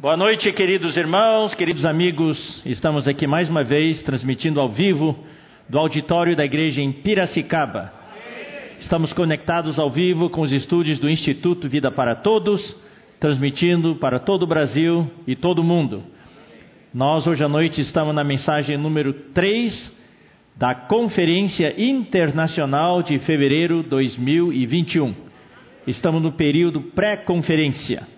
Boa noite, queridos irmãos, queridos amigos. Estamos aqui mais uma vez transmitindo ao vivo do auditório da igreja em Piracicaba. Estamos conectados ao vivo com os estúdios do Instituto Vida para Todos, transmitindo para todo o Brasil e todo o mundo. Nós hoje à noite estamos na mensagem número 3 da Conferência Internacional de Fevereiro 2021. Estamos no período pré-conferência.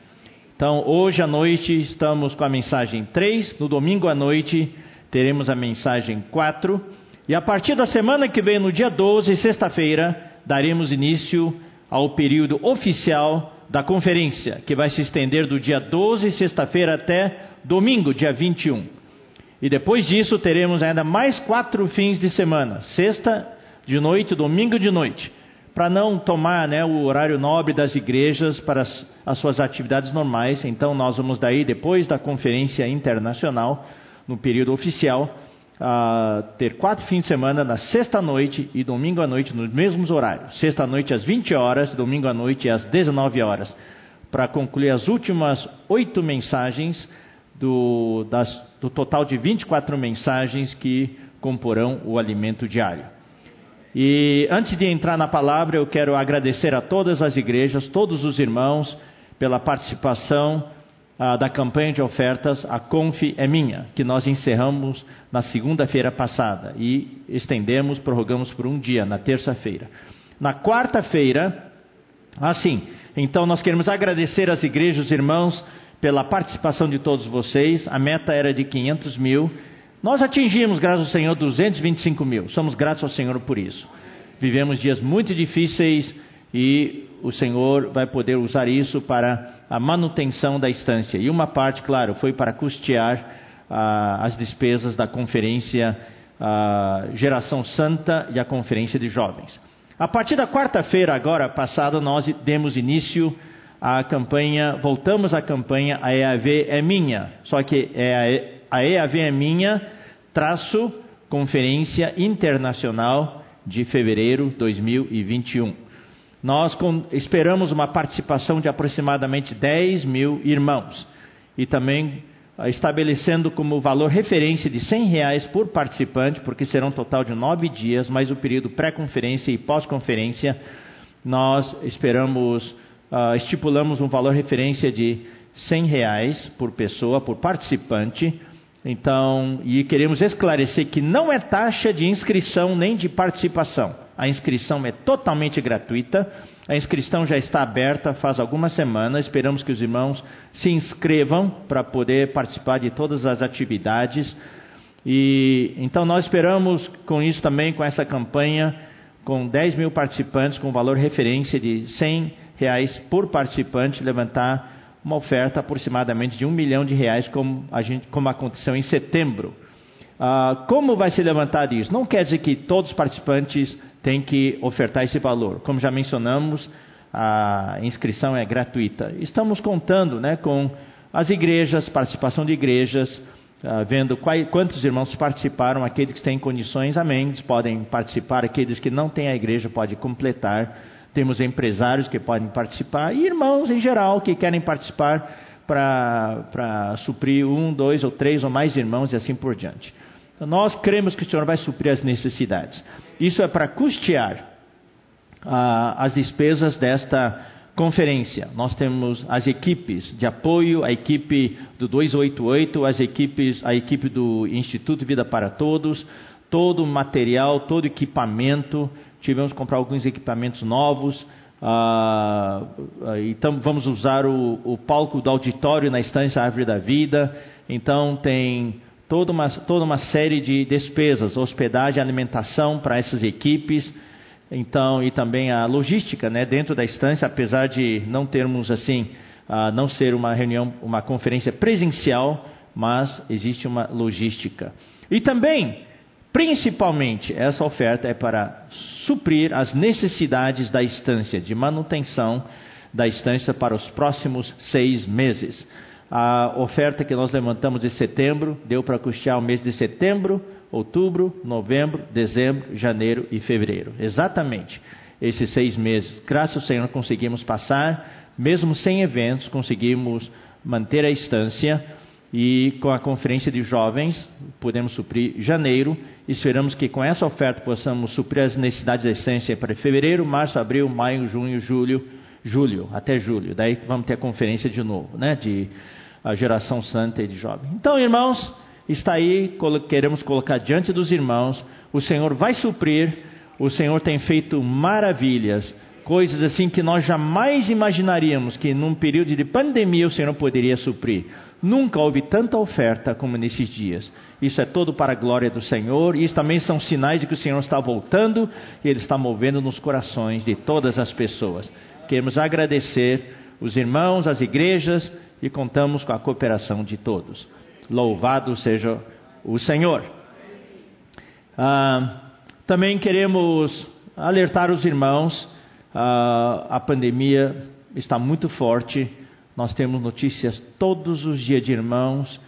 Então, hoje à noite estamos com a mensagem 3, no domingo à noite teremos a mensagem 4, e a partir da semana que vem, no dia 12, sexta-feira, daremos início ao período oficial da conferência, que vai se estender do dia 12, sexta-feira, até domingo, dia 21. E depois disso teremos ainda mais quatro fins de semana: sexta de noite, domingo de noite para não tomar né, o horário nobre das igrejas para as, as, suas atividades normais. Então, nós vamos daí, depois da conferência internacional, no período oficial, ter quatro fins de semana, na sexta-noite e domingo à noite, nos mesmos horários. Sexta-noite às 20 horas, domingo à noite às 19 horas, para concluir as últimas oito mensagens do, das, do total de 24 mensagens que comporão o alimento diário. E antes de entrar na palavra, eu quero agradecer a todas as igrejas, todos os irmãos, pela participação ah, da campanha de ofertas A Conf é Minha, que nós encerramos na segunda-feira passada e estendemos, prorrogamos por um dia, na terça-feira. Na quarta-feira, assim, então nós queremos agradecer às igrejas, irmãos, pela participação de todos vocês. A meta era de 500 mil nós atingimos, graças ao Senhor, 225 mil. Somos gratos ao Senhor por isso. Vivemos dias muito difíceis e o Senhor vai poder usar isso para a manutenção da estância. E uma parte, claro, foi para custear ah, as despesas da conferência ah, Geração Santa e a conferência de jovens. A partir da quarta-feira, agora passada, nós demos início à campanha, voltamos à campanha A EAV é Minha. Só que é a a EAV é minha, traço Conferência Internacional de Fevereiro 2021. Nós esperamos uma participação de aproximadamente 10 mil irmãos e também ah, estabelecendo como valor referência de 100 reais por participante, porque serão um total de nove dias, mais o período pré-conferência e pós-conferência, nós esperamos, uh, estipulamos um valor referência de 100 reais por pessoa, por participante, então, e queremos esclarecer que não é taxa de inscrição nem de participação. A inscrição é totalmente gratuita. A inscrição já está aberta faz algumas semanas. Esperamos que os irmãos se inscrevam para poder participar de todas as atividades. E então nós esperamos com isso também, com essa campanha, com 10 mil participantes, com valor referência de 100 reais por participante, levantar uma oferta aproximadamente de um milhão de reais, como, a gente, como aconteceu em setembro. Ah, como vai se levantar isso? Não quer dizer que todos os participantes têm que ofertar esse valor. Como já mencionamos, a inscrição é gratuita. Estamos contando né, com as igrejas, participação de igrejas, ah, vendo quais, quantos irmãos participaram, aqueles que têm condições, amém, podem participar, aqueles que não têm a igreja podem completar temos empresários que podem participar e irmãos em geral que querem participar para suprir um, dois ou três ou mais irmãos e assim por diante. Então, nós cremos que o Senhor vai suprir as necessidades. Isso é para custear as despesas desta conferência. Nós temos as equipes de apoio, a equipe do 288, as equipes, a equipe do Instituto Vida para Todos, todo o material, todo o equipamento tivemos que comprar alguns equipamentos novos. Ah, então vamos usar o, o, palco do auditório na estância Árvore da Vida. Então tem toda uma, toda uma série de despesas, hospedagem, alimentação para essas equipes. Então e também a logística, né, dentro da estância, apesar de não termos assim, ah, não ser uma reunião, uma conferência presencial, mas existe uma logística. E também Principalmente, essa oferta é para suprir as necessidades da estância, de manutenção da estância para os próximos seis meses. A oferta que nós levantamos de setembro deu para custear o mês de setembro, outubro, novembro, dezembro, janeiro e fevereiro. Exatamente esses seis meses. Graças ao Senhor conseguimos passar, mesmo sem eventos, conseguimos manter a instância e com a conferência de jovens podemos suprir janeiro. Esperamos que com essa oferta possamos suprir as necessidades da essência para fevereiro, março, abril, maio, junho, julho, julho, até julho. Daí vamos ter a conferência de novo, né? De a geração santa e de jovem. Então, irmãos, está aí, queremos colocar diante dos irmãos. O Senhor vai suprir, o Senhor tem feito maravilhas, coisas assim que nós jamais imaginaríamos que num período de pandemia o Senhor poderia suprir. Nunca houve tanta oferta como nesses dias. Isso é todo para a glória do Senhor. E isso também são sinais de que o Senhor está voltando e Ele está movendo nos corações de todas as pessoas. Queremos agradecer os irmãos, as igrejas e contamos com a cooperação de todos. Louvado seja o Senhor. Ah, também queremos alertar os irmãos. Ah, a pandemia está muito forte nós temos notícias todos os dias de irmãos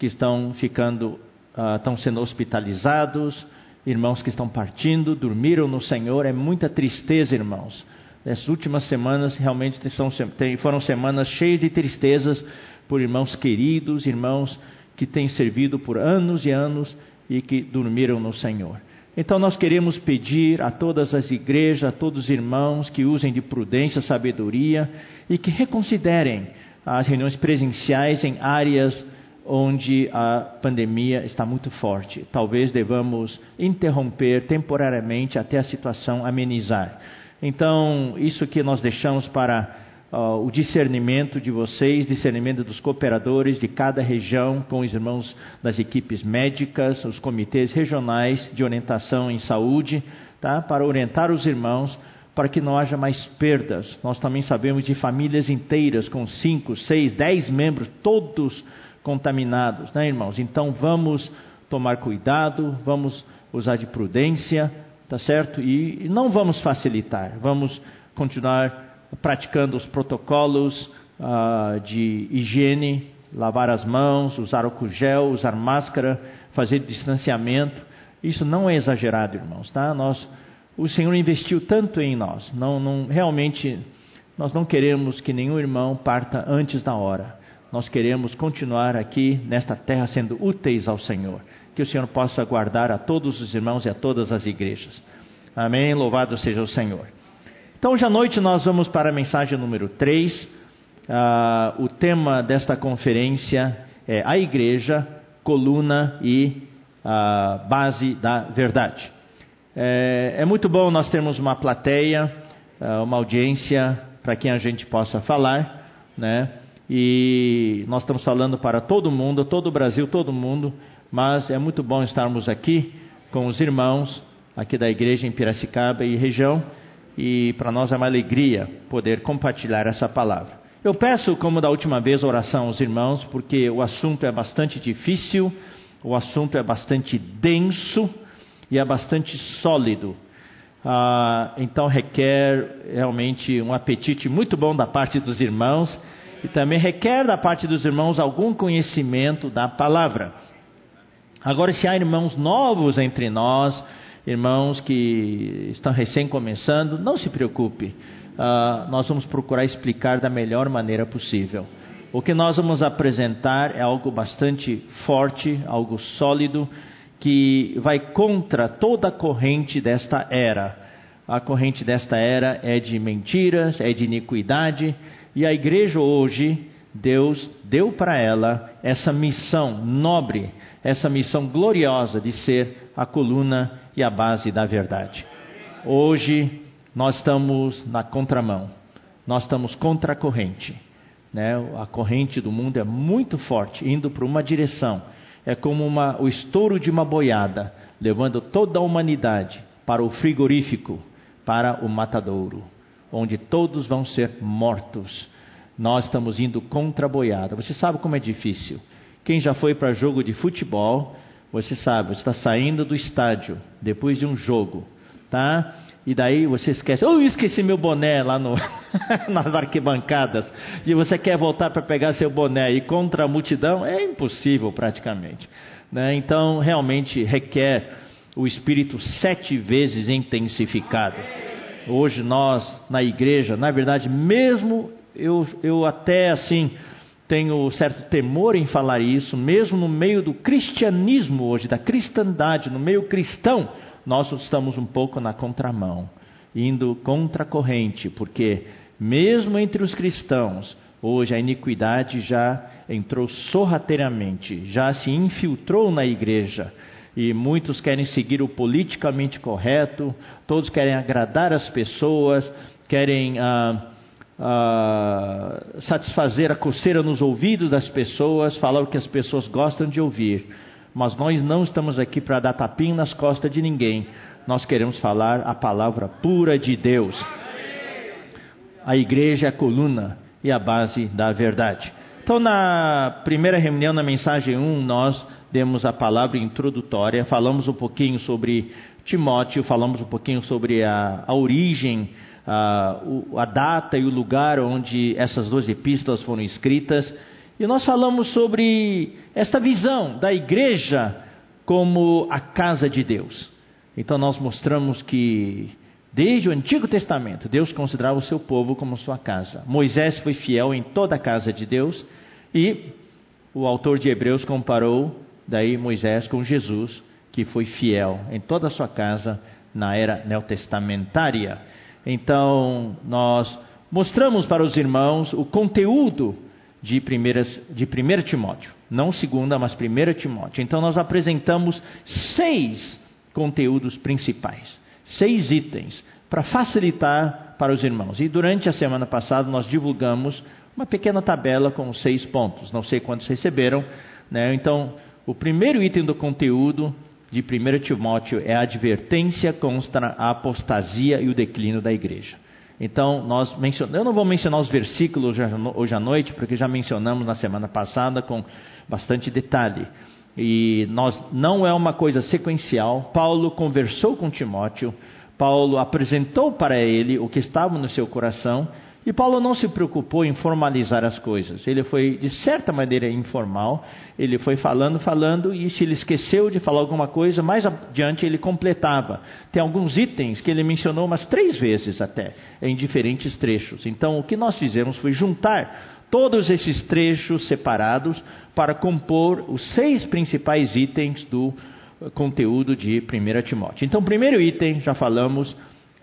que estão ficando, uh, estão sendo hospitalizados, irmãos que estão partindo, dormiram no Senhor. É muita tristeza, irmãos. Essas últimas semanas realmente são, foram semanas cheias de tristezas por irmãos queridos, irmãos que têm servido por anos e anos e que dormiram no Senhor. Então nós queremos pedir a todas as igrejas, a todos os irmãos que usem de prudência, sabedoria e que reconsiderem as reuniões presenciais em áreas onde a pandemia está muito forte. Talvez devamos interromper temporariamente até a situação amenizar. Então, isso que nós deixamos para uh, o discernimento de vocês, discernimento dos cooperadores de cada região, com os irmãos das equipes médicas, os comitês regionais de orientação em saúde, tá? para orientar os irmãos para que não haja mais perdas. Nós também sabemos de famílias inteiras com cinco, seis, dez membros, todos contaminados, né, irmãos? Então vamos tomar cuidado, vamos usar de prudência, tá certo? E não vamos facilitar, vamos continuar praticando os protocolos uh, de higiene, lavar as mãos, usar álcool gel, usar máscara, fazer distanciamento. Isso não é exagerado, irmãos, tá? Nós, o Senhor investiu tanto em nós. Não, não, realmente, nós não queremos que nenhum irmão parta antes da hora. Nós queremos continuar aqui nesta terra sendo úteis ao Senhor. Que o Senhor possa guardar a todos os irmãos e a todas as igrejas. Amém. Louvado seja o Senhor. Então, hoje à noite nós vamos para a mensagem número 3. Uh, ah, o tema desta conferência é a igreja, coluna e uh, base da verdade. É, é, muito bom nós termos uma plateia, uh, uma audiência para quem a gente possa falar, né? E nós estamos falando para todo mundo, todo o Brasil, todo mundo, mas é muito bom estarmos aqui com os irmãos aqui da igreja em Piracicaba e região e para nós é uma alegria poder compartilhar essa palavra. Eu peço, como da última vez, oração aos irmãos, porque o assunto é bastante difícil, o assunto é bastante denso e é bastante sólido. Ah, então requer realmente um apetite muito bom da parte dos irmãos e também requer da parte dos irmãos algum conhecimento da palavra. Agora, se há irmãos novos entre nós, irmãos que estão recém começando, não se preocupe, uh, nós vamos procurar explicar da melhor maneira possível. O que nós vamos apresentar é algo bastante forte, algo sólido, que vai contra toda a corrente desta era. A corrente desta era é de mentiras, é de iniquidade, e a igreja hoje, Deus deu para ela essa missão nobre, essa missão gloriosa de ser a coluna e a base da verdade. Hoje nós estamos na contramão, nós estamos contra a corrente. Né? A corrente do mundo é muito forte, indo para uma direção. É como uma, o estouro de uma boiada, levando toda a humanidade para o frigorífico, para o matadouro, onde todos vão ser mortos. Nós estamos indo contra a boiada. Você sabe como é difícil. Quem já foi para jogo de futebol você sabe, você está saindo do estádio depois de um jogo, tá? E daí você esquece, oh, eu esqueci meu boné lá no, nas arquibancadas. E você quer voltar para pegar seu boné e contra a multidão é impossível praticamente. Né? Então realmente requer o espírito sete vezes intensificado. Hoje nós na igreja, na verdade, mesmo eu, eu até assim tenho certo temor em falar isso, mesmo no meio do cristianismo hoje, da cristandade, no meio cristão, nós estamos um pouco na contramão, indo contra a corrente, porque mesmo entre os cristãos, hoje a iniquidade já entrou sorrateiramente, já se infiltrou na igreja. E muitos querem seguir o politicamente correto, todos querem agradar as pessoas, querem ah, ah, satisfazer a coceira nos ouvidos das pessoas, falar o que as pessoas gostam de ouvir. Mas nós não estamos aqui para dar tapinha nas costas de ninguém. Nós queremos falar a palavra pura de Deus. A igreja é a coluna e a base da verdade. Então, na primeira reunião, na mensagem 1, nós demos a palavra introdutória, falamos um pouquinho sobre Timóteo, falamos um pouquinho sobre a, a origem a, data e o lugar onde essas duas epístolas foram escritas. E nós falamos sobre esta visão da igreja como a casa de Deus. Então nós mostramos que desde o Antigo Testamento Deus considerava o seu povo como sua casa. Moisés foi fiel em toda a casa de Deus e o autor de Hebreus comparou daí Moisés com Jesus, que foi fiel em toda a sua casa na era neotestamentária. Então, nós mostramos para os irmãos o conteúdo de, primeiras, de 1 Timóteo, não segunda, mas 1 Timóteo. Então, nós apresentamos seis conteúdos principais, seis itens, para facilitar para os irmãos. E durante a semana passada, nós divulgamos uma pequena tabela com seis pontos, não sei quantos receberam. Né? Então, o primeiro item do conteúdo de 1 Timóteo é a advertência contra a apostasia e o declínio da igreja. Então, nós mencionamos, eu não vou mencionar os versículos hoje à noite, porque já mencionamos na semana passada com bastante detalhe. E nós não é uma coisa sequencial. Paulo conversou com Timóteo, Paulo apresentou para ele o que estava no seu coração e Paulo não se preocupou em formalizar as coisas. Ele foi, de certa maneira, informal. Ele foi falando, falando, e se ele esqueceu de falar alguma coisa, mais adiante ele completava. Tem alguns itens que ele mencionou umas três vezes até, em diferentes trechos. Então, o que nós fizemos foi juntar todos esses trechos separados para compor os seis principais itens do conteúdo de 1 Timóteo. Então, primeiro item, já falamos,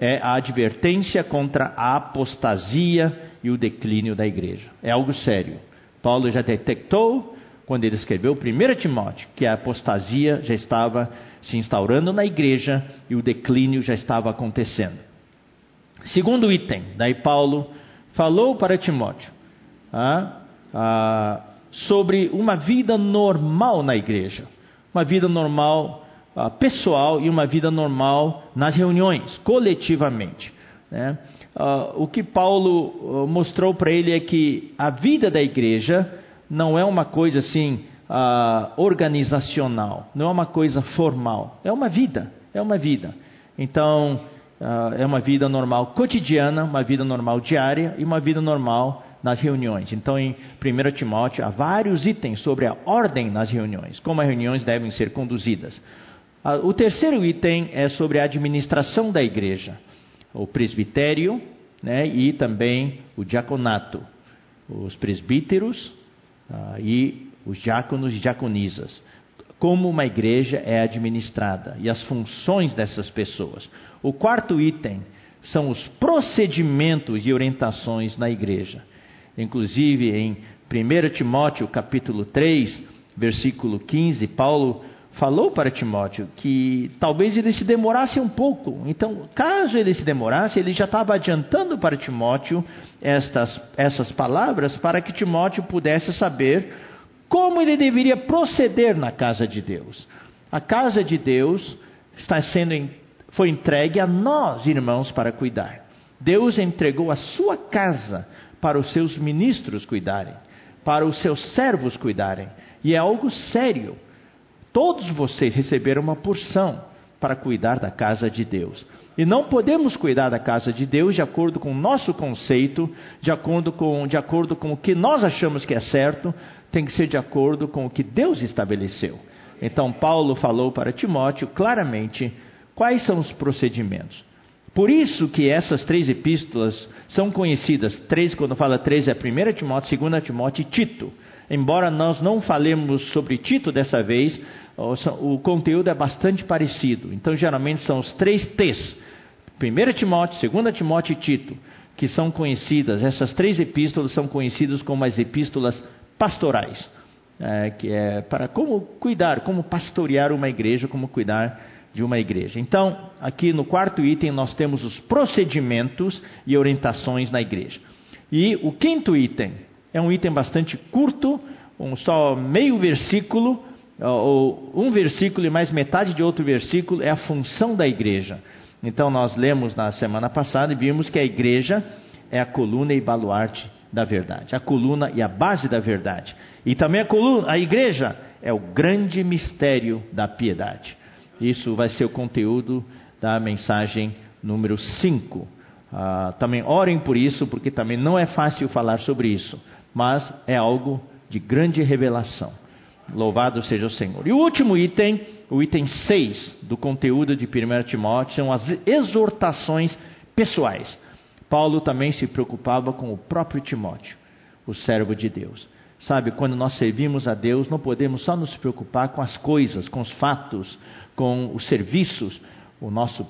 é a advertência contra a apostasia e o declínio da igreja. É algo sério. Paulo já detectou, quando ele escreveu 1 Timóteo, que a apostasia já estava se instaurando na igreja e o declínio já estava acontecendo. Segundo item, daí Paulo falou para Timóteo ah, ah, sobre uma vida normal na igreja. Uma vida normal uh, pessoal e uma vida normal nas reuniões, coletivamente. Né? Uh, o que Paulo uh, mostrou para ele é que a vida da igreja não é uma coisa assim organizacional, não é uma coisa formal, é uma vida, é uma vida. Então, é uma vida normal cotidiana, uma vida normal diária e uma vida normal nas reuniões. Então, em 1 Timóteo, há vários itens sobre a ordem nas reuniões, como as reuniões devem ser conduzidas. Ah, o terceiro item é sobre a administração da igreja, o presbitério né, e também o diaconato, os presbíteros uh, e os diáconos e diaconisas. Como uma igreja é administrada e as funções dessas pessoas. O quarto item são os procedimentos e orientações na igreja. Inclusive em 1 Timóteo capítulo 3, versículo 15, Paulo falou para Timóteo que talvez ele se demorasse um pouco. Então, caso ele se demorasse, ele já estava adiantando para Timóteo estas, essas palavras para que Timóteo pudesse saber como ele deveria proceder na casa de Deus. A casa de Deus está sendo foi entregue a nós, irmãos, para cuidar. Deus entregou a sua casa para os seus ministros cuidarem, para os seus servos cuidarem. E é algo sério. Todos vocês receberam uma porção para cuidar da casa de Deus. E não podemos cuidar da casa de Deus de acordo com o nosso conceito, de acordo com, de acordo com o que nós achamos que é certo, tem que ser de acordo com o que Deus estabeleceu. Então, Paulo falou para Timóteo claramente quais são os procedimentos. Por isso que essas três epístolas são conhecidas. Três, quando fala três, é 1 Timóteo, 2 Timóteo e Tito. Embora nós não falemos sobre Tito dessa vez, o, conteúdo é bastante parecido. Então, geralmente são os três T's: 1 Timóteo, 2 Timóteo e Tito, que são conhecidas. Essas três epístolas são conhecidas como as epístolas pastorais, é, que é para como cuidar, como pastorear uma igreja, como cuidar de uma igreja. Então, aqui no quarto item nós temos os procedimentos e orientações na igreja. E o quinto item é um item bastante curto, um só meio versículo, um versículo e mais metade de outro versículo é a função da igreja. Então nós lemos na semana passada e vimos que a igreja é a coluna e baluarte da verdade, a coluna e a base da verdade. E também a coluna, a igreja é o grande mistério da piedade. Isso vai ser o conteúdo da mensagem número 5. Ah, também orem por isso, porque também não é fácil falar sobre isso, mas é algo de grande revelação. Louvado seja o Senhor. E o último item, o item 6 do conteúdo de 1 Timóteo, são as exortações pessoais. Paulo também se preocupava com o próprio Timóteo, o servo de Deus. Sabe, quando nós servimos a Deus, não podemos só nos preocupar com as coisas, com os fatos, com os serviços. O nosso,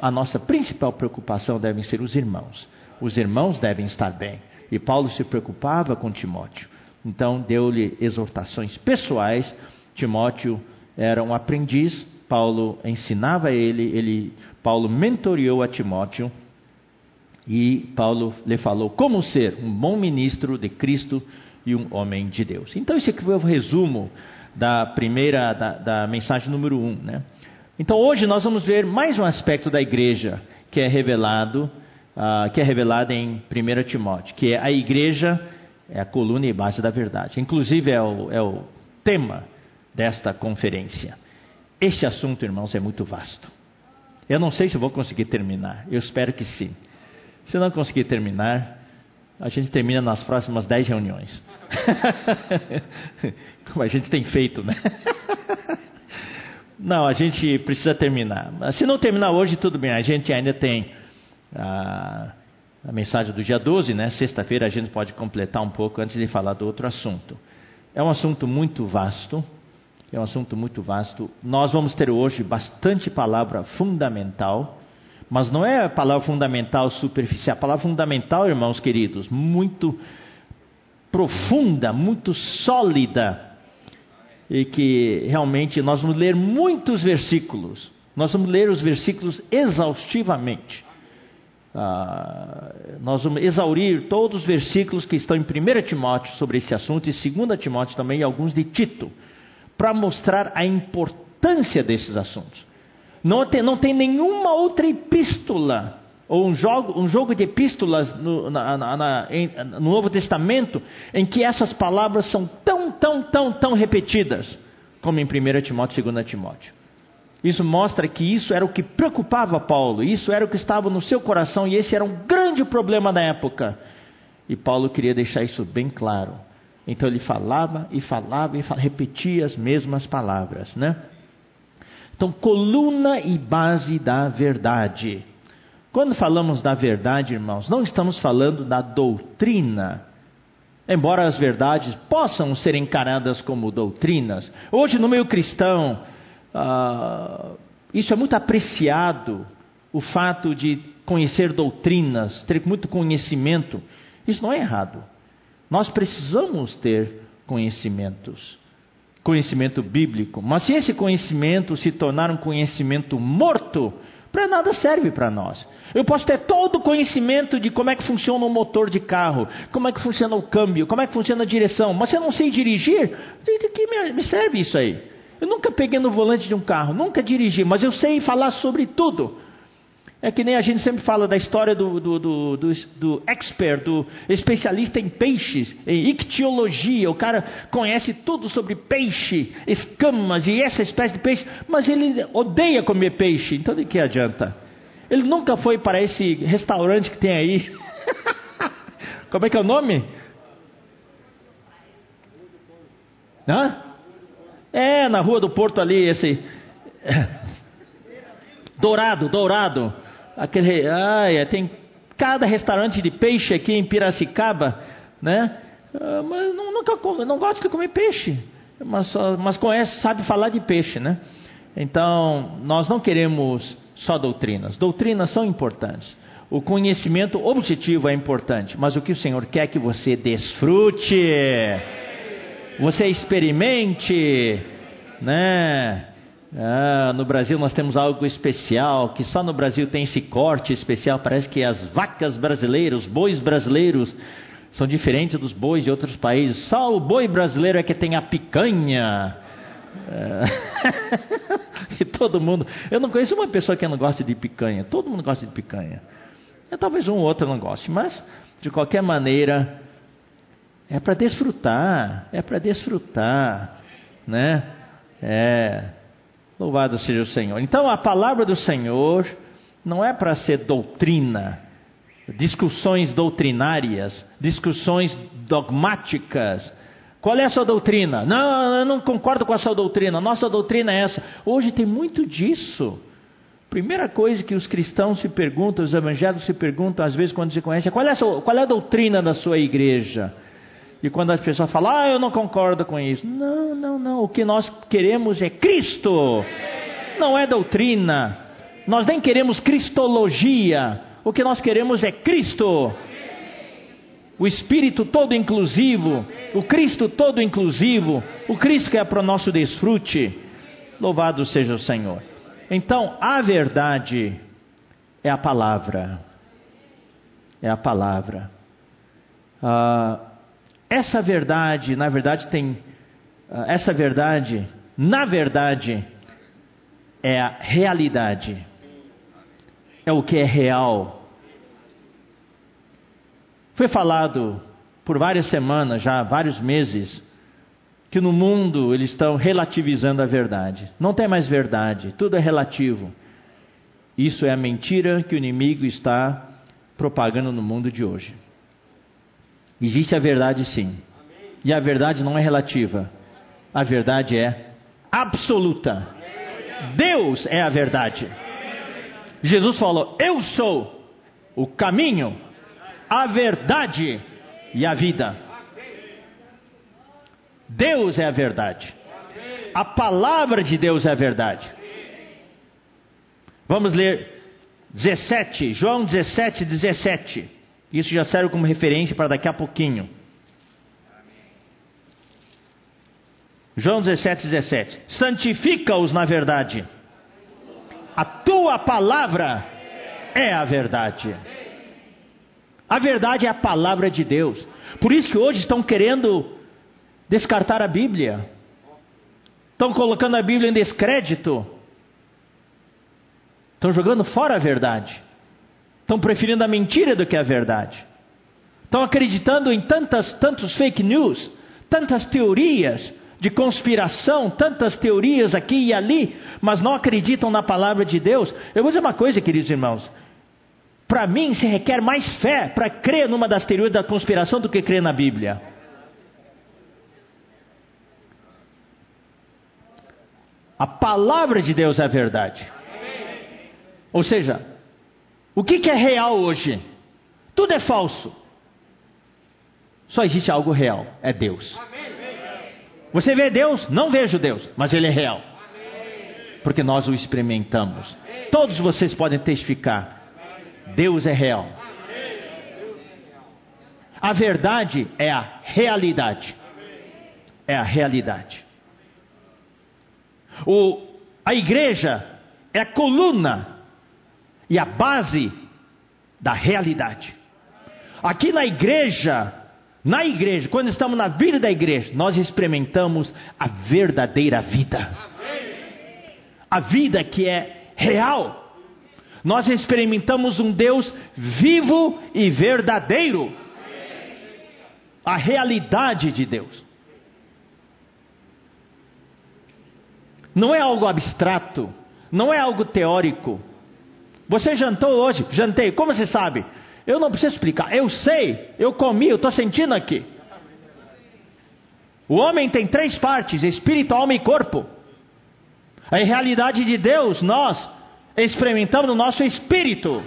a nossa principal preocupação devem ser os irmãos. Os irmãos devem estar bem. E Paulo se preocupava com Timóteo. Então deu-lhe exortações pessoais. Timóteo era um aprendiz, Paulo ensinava ele, ele Paulo mentoreou a Timóteo e Paulo lhe falou como ser um bom ministro de Cristo e um homem de Deus. Então esse aqui foi o resumo da primeira da, da mensagem número um, né? Então hoje nós vamos ver mais um aspecto da igreja que é revelado, uh, que é revelado em 1 Timóteo, que é a igreja é a coluna e base da verdade. Inclusive é o, é o tema desta conferência. Este assunto, irmãos, é muito vasto. Eu não sei se vou conseguir terminar. Eu espero que sim. Se não conseguir terminar, a gente termina nas próximas dez reuniões. Como a gente tem feito, né? não, a gente precisa terminar. Se não terminar hoje, tudo bem. A gente ainda tem a, a mensagem do dia 12, né? Sexta-feira a gente pode completar um pouco antes de falar do outro assunto. É um assunto muito vasto. É um assunto muito vasto. Nós vamos ter hoje bastante palavra fundamental mas não é a palavra fundamental superficial, a palavra fundamental, irmãos queridos, muito profunda, muito sólida, e que realmente nós vamos ler muitos versículos, nós vamos ler os versículos exaustivamente. Ah, nós vamos exaurir todos os versículos que estão em 1 Timóteo sobre esse assunto e 2 Timóteo também e alguns de Tito, para mostrar a importância desses assuntos. Não tem, não tem nenhuma outra epístola, ou um jogo, um jogo de epístolas no, na, na, em, no Novo Testamento, em que essas palavras são tão, tão, tão, tão repetidas, como em 1 Timóteo e 2 Timóteo. Isso mostra que isso era o que preocupava Paulo, isso era o que estava no seu coração, e esse era um grande problema na época. E Paulo queria deixar isso bem claro. Então ele falava e falava e falava, repetia as mesmas palavras, né? Então, coluna e base da verdade. Quando falamos da verdade, irmãos, não estamos falando da doutrina. Embora as verdades possam ser encaradas como doutrinas, hoje no meio cristão, uh, isso é muito apreciado, o fato de conhecer doutrinas, ter muito conhecimento. Isso não é errado. Nós precisamos ter conhecimentos conhecimento bíblico. Mas se esse conhecimento se tornar um conhecimento morto, para nada serve para nós. Eu posso ter todo o conhecimento de como é que funciona o motor de carro, como é que funciona o câmbio, como é que funciona a direção, mas se eu não sei dirigir, de que me serve isso aí? Eu nunca peguei no volante de um carro, nunca dirigi, mas eu sei falar sobre tudo. É que nem a gente sempre fala da história do, do, do, do, do expert, do especialista em peixes, em ictiologia. O cara conhece tudo sobre peixe, escamas e essa espécie de peixe, mas ele odeia comer peixe. Então de que adianta? Ele nunca foi para esse restaurante que tem aí. Como é que é o nome? Hã? É, na rua do Porto ali, esse. Dourado, Dourado. aquele, ai, tem cada restaurante de peixe aqui em Piracicaba, né? Ah, mas não, nunca não gosto de comer peixe, mas, mas conhece, sabe falar de peixe, né? Então, nós não queremos só doutrinas. Doutrinas são importantes. O conhecimento objetivo é importante, mas o que o Senhor quer é que você desfrute, você experimente, né? Ah, no Brasil nós temos algo especial, que só no Brasil tem esse corte especial. Parece que as vacas brasileiras, os bois brasileiros, são diferentes dos bois de outros países. Só o boi brasileiro é que tem a picanha. É. e todo mundo. Eu não conheço uma pessoa que não gosta de picanha. Todo mundo gosta de picanha. É, talvez um ou outro não goste, mas de qualquer maneira é para desfrutar, é para desfrutar, né? É. Louvado seja o Senhor. Então a palavra do Senhor não é para ser doutrina, discussões doutrinárias, discussões dogmáticas. Qual é a sua doutrina? Não, eu não concordo com a sua doutrina. Nossa doutrina é essa. Hoje tem muito disso. Primeira coisa que os cristãos se perguntam, os evangélicos se perguntam, às vezes, quando se conhecem, qual é a, sua, qual é a doutrina da sua igreja? E quando as pessoas falam, ah, eu não concordo com isso. Não, não, não. O que nós queremos é Cristo. Não é doutrina. Nós nem queremos cristologia. O que nós queremos é Cristo. O Espírito todo inclusivo. O Cristo todo inclusivo. O Cristo que é para o nosso desfrute. Louvado seja o Senhor. Então, a verdade é a palavra. É a palavra. Ah, essa verdade, na verdade, tem. Ah, essa verdade, na verdade, é a realidade. É o que é real. Foi falado por várias semanas, já vários meses, que no mundo eles estão relativizando a verdade. Não tem mais verdade, tudo é relativo. Isso é a mentira que o inimigo está propagando no mundo de hoje. Existe a verdade sim. E a verdade não é relativa. A verdade é absoluta. Deus é a verdade. Jesus falou: Eu sou o caminho, a verdade e a vida. Deus é a verdade. A palavra de Deus é a verdade. Vamos ler 17, João 17, 17. Isso já serve como referência para daqui a pouquinho. João 17, 17. Santifica-os na verdade. A tua palavra é a verdade. A verdade é a palavra de Deus. Por isso que hoje estão querendo descartar a Bíblia. Estão colocando a Bíblia em descrédito. Estão jogando fora a verdade. Estão preferindo a mentira do que a verdade. Estão acreditando em tantas, tantos fake news, tantas teorias de conspiração, tantas teorias aqui e ali, mas não acreditam na palavra de Deus. Eu vou dizer uma coisa, queridos irmãos. Para mim, se requer mais fé para crer numa das teorias da conspiração do que crer na Bíblia. A palavra de Deus é a verdade. Ou seja, o que, que é real hoje? Tudo é falso. Só existe algo real: é Deus. Você vê Deus? Não vejo Deus, mas Ele é real. Porque nós o experimentamos. Todos vocês podem testificar: Deus é real. A verdade é a realidade. É a realidade. O, a igreja é a coluna e a base da realidade. Aqui na igreja, na igreja, quando estamos na vida da igreja, nós experimentamos a verdadeira vida. A vida que é real. Nós experimentamos um Deus vivo e verdadeiro. A realidade de Deus. Não é algo abstrato, não é algo teórico. Você jantou hoje? Jantei. Como você sabe? Eu não preciso explicar. Eu sei, eu comi, eu estou sentindo aqui. O homem tem três partes: espírito, alma e corpo. A realidade de Deus, nós, experimentamos no nosso espírito.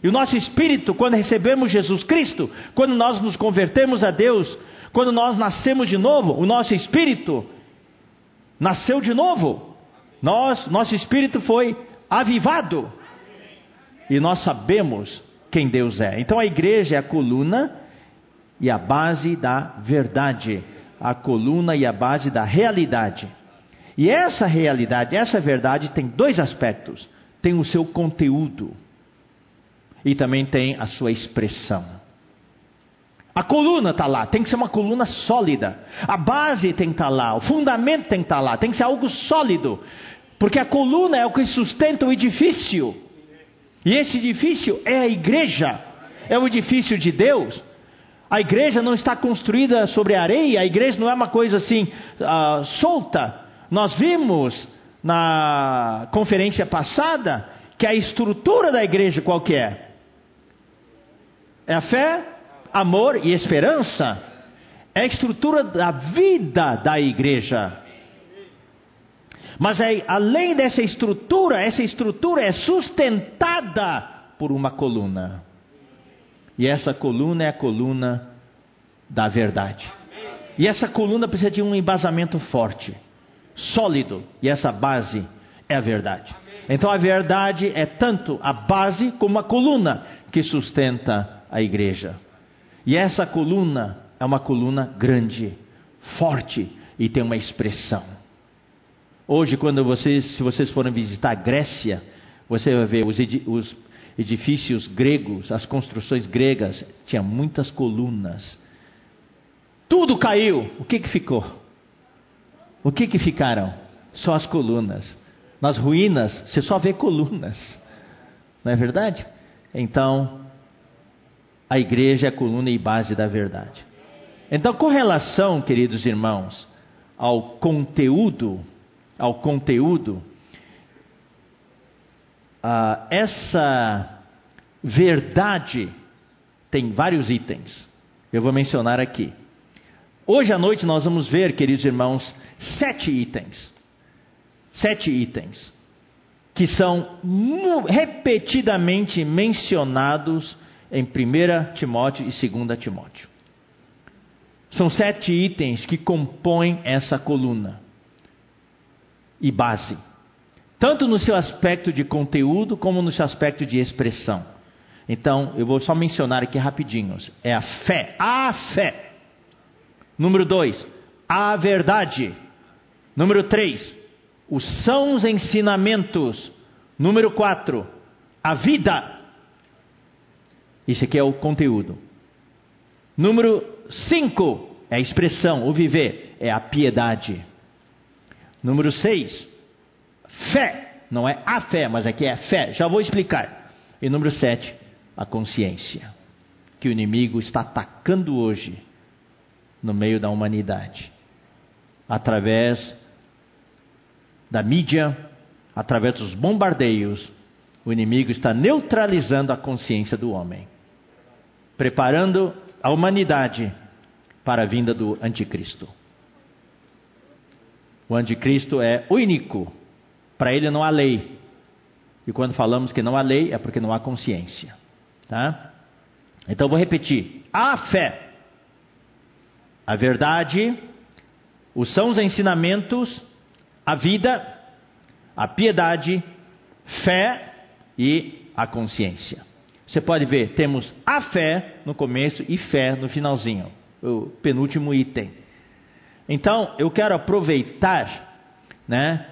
E o nosso espírito, quando recebemos Jesus Cristo, quando nós nos convertemos a Deus, quando nós nascemos de novo, o nosso espírito nasceu de novo. Nós, nosso espírito foi avivado. E nós sabemos quem Deus é. Então a igreja é a coluna e a base da verdade, a coluna e a base da realidade. E essa realidade, essa verdade tem dois aspectos: tem o seu conteúdo e também tem a sua expressão. A coluna está lá, tem que ser uma coluna sólida. A base tem que estar tá lá, o fundamento tem que estar tá lá, tem que ser algo sólido. Porque a coluna é o que sustenta o edifício. E esse edifício é a igreja, é o edifício de Deus. A igreja não está construída sobre areia, a igreja não é uma coisa assim uh, solta. Nós vimos na conferência passada que a estrutura da igreja qual que é? É a fé, amor e esperança. É a estrutura da vida da igreja. Mas é, além dessa estrutura, essa estrutura é sustentada por uma coluna. E essa coluna é a coluna da verdade. E essa coluna precisa de um embasamento forte, sólido. E essa base é a verdade. Então a verdade é tanto a base como a coluna que sustenta a igreja. E essa coluna é uma coluna grande, forte e tem uma expressão. Hoje, quando vocês, se vocês forem visitar a Grécia, você vai ver os, os edifícios gregos, as construções gregas, tinha muitas colunas. Tudo caiu. O que que ficou? O que que ficaram? Só as colunas. Nas ruínas, você só vê colunas. Não é verdade? Então, a igreja é a coluna e base da verdade. Então, com relação, queridos irmãos, ao conteúdo, ao conteúdo, ah, essa verdade tem vários itens. Eu vou mencionar aqui. Hoje à noite nós vamos ver, queridos irmãos, sete itens. Sete itens que são repetidamente mencionados em 1 Timóteo e 2 Timóteo. São sete itens que compõem essa coluna e base, tanto no seu aspecto de conteúdo como no seu aspecto de expressão. Então, eu vou só mencionar aqui rapidinho. É a fé, a fé. Número dois, a verdade. Número três, os sãos ensinamentos. Número quatro, a vida. Isso aqui é o conteúdo. Número 5 é a expressão, o viver, é a piedade. Número 6, fé. Não é a fé, mas aqui é fé. Já vou explicar. E número 7, a consciência. Que o inimigo está atacando hoje no meio da humanidade. Através da mídia, através dos bombardeios, o inimigo está neutralizando a consciência do homem preparando a humanidade para a vinda do anticristo. O anticristo é único, para ele não há lei. E quando falamos que não há lei, é porque não há consciência. Tá? Então vou repetir: a fé, a verdade, os são os ensinamentos, a vida, a piedade, fé e a consciência. Você pode ver, temos a fé no começo e fé no finalzinho, o penúltimo item. Então, eu quero aproveitar, né,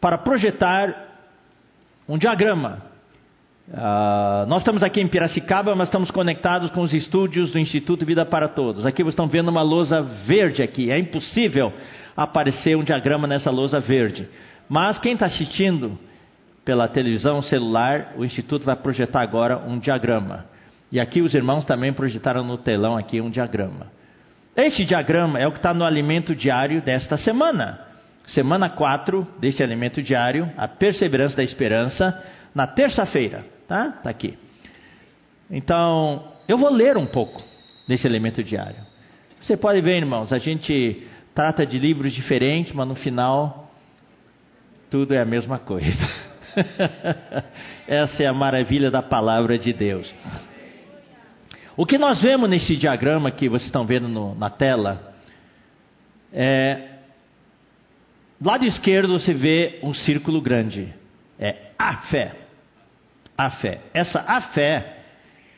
para projetar um diagrama. Nós estamos aqui em Piracicaba, mas estamos conectados com os estúdios do Instituto Vida para Todos. Aqui vocês estão vendo uma lousa verde aqui. É impossível aparecer um diagrama nessa lousa verde. Mas quem está assistindo pela televisão celular, o Instituto vai projetar agora um diagrama. E aqui os irmãos também projetaram no telão aqui um diagrama. Este diagrama é o que está no alimento diário desta semana. Semana 4 deste alimento diário, a perseverança da esperança, na terça-feira. Tá? Está aqui. Então, eu vou ler um pouco desse elemento diário. Você pode ver, irmãos, a gente trata de livros diferentes, mas no final tudo é a mesma coisa. Essa é a maravilha da palavra de Deus. O que nós vemos nesse diagrama que vocês estão vendo no, na tela é. Do lado esquerdo você vê um círculo grande. É a fé. A fé. Essa a fé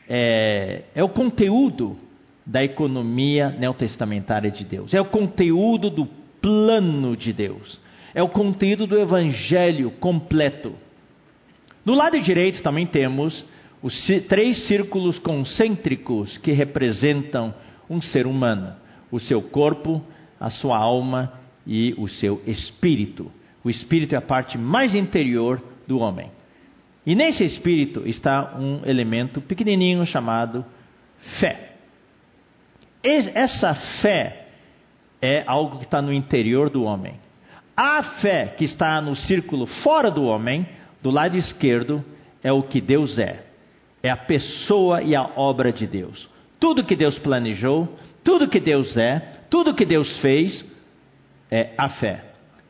é, é o conteúdo da economia neotestamentária de Deus. É o conteúdo do plano de Deus. É o conteúdo do evangelho completo. Do lado direito também temos os três círculos concêntricos que representam um ser humano: o seu corpo, a sua alma e o seu espírito. O espírito é a parte mais interior do homem. E nesse espírito está um elemento pequenininho chamado fé. Essa fé é algo que está no interior do homem. A fé que está no círculo fora do homem, do lado esquerdo, é o que Deus é. É a pessoa e a obra de Deus. Tudo que Deus planejou, tudo que Deus é, tudo que Deus fez, é a fé.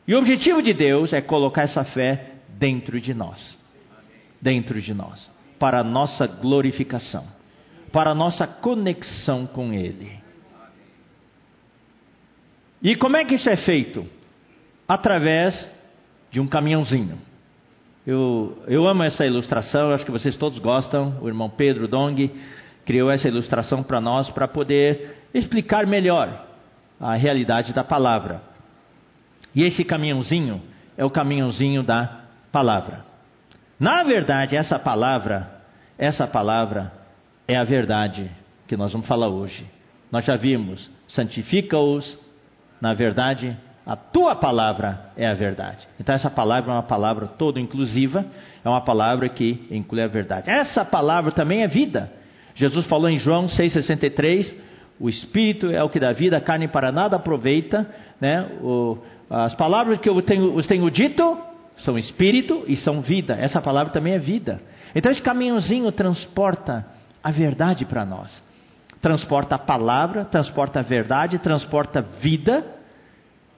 E o objetivo de Deus é colocar essa fé dentro de nós dentro de nós, para a nossa glorificação, para a nossa conexão com Ele. E como é que isso é feito? Através de um caminhãozinho. Eu, eu amo essa ilustração, acho que vocês todos gostam. O irmão Pedro Dong criou essa ilustração para nós para poder explicar melhor a realidade da palavra. E esse caminhãozinho é o caminhãozinho da palavra. Na verdade, essa palavra, essa palavra é a verdade que nós vamos falar hoje. Nós já vimos, santifica-os na verdade, a tua palavra é a verdade. Então essa palavra é uma palavra toda inclusiva, é uma palavra que inclui a verdade. Essa palavra também é vida. Jesus falou em João 6,63, o Espírito é o que dá vida, a carne para nada aproveita. Né? O, as palavras que eu tenho, os tenho dito são espírito e são vida. Essa palavra também é vida. Então esse caminhãozinho transporta a verdade para nós. Transporta a palavra, transporta a verdade, transporta vida.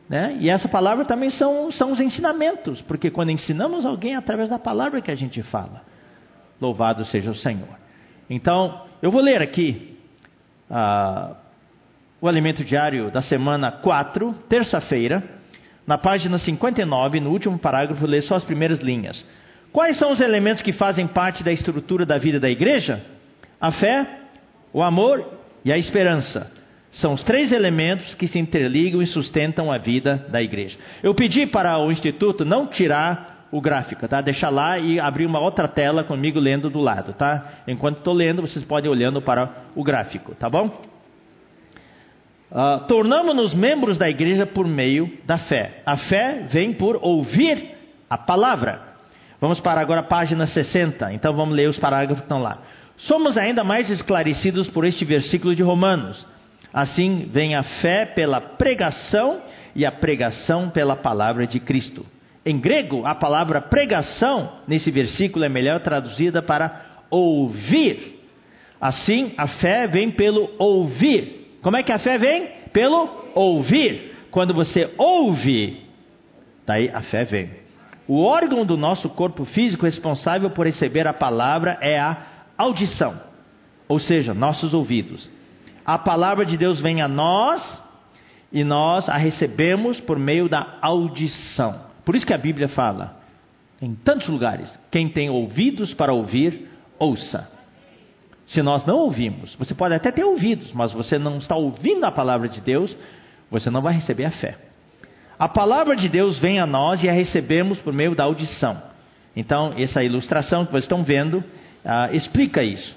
Né? E essa palavra também são, são os ensinamentos, porque quando ensinamos alguém é através da palavra que a gente fala. Louvado seja o Senhor. Então, eu vou ler aqui uh, o alimento diário da semana 4, terça-feira na página 59, no último parágrafo, ler só as primeiras linhas. Quais são os elementos que fazem parte da estrutura da vida da igreja? A fé, o amor e a esperança. São os três elementos que se interligam e sustentam a vida da igreja. Eu pedi para o instituto não tirar o gráfico, tá? Deixar lá e abrir uma outra tela comigo lendo do lado, tá? Enquanto estou lendo, vocês podem olhando para o gráfico, tá bom? Uh, Tornamos-nos membros da igreja por meio da fé. A fé vem por ouvir a palavra. Vamos para agora a página 60. Então vamos ler os parágrafos que estão lá. Somos ainda mais esclarecidos por este versículo de Romanos. Assim vem a fé pela pregação e a pregação pela palavra de Cristo. Em grego, a palavra pregação nesse versículo é melhor traduzida para ouvir. Assim, a fé vem pelo ouvir como é que a fé vem? Pelo ouvir. Quando você ouve, daí a fé vem. O órgão do nosso corpo físico responsável por receber a palavra é a audição, ou seja, nossos ouvidos. A palavra de Deus vem a nós e nós a recebemos por meio da audição. Por isso que a Bíblia fala, em tantos lugares, quem tem ouvidos para ouvir, ouça. Se nós não ouvimos, você pode até ter ouvidos, mas você não está ouvindo a palavra de Deus, você não vai receber a fé. A palavra de Deus vem a nós e a recebemos por meio da audição. Então, essa ilustração que vocês estão vendo uh, explica isso.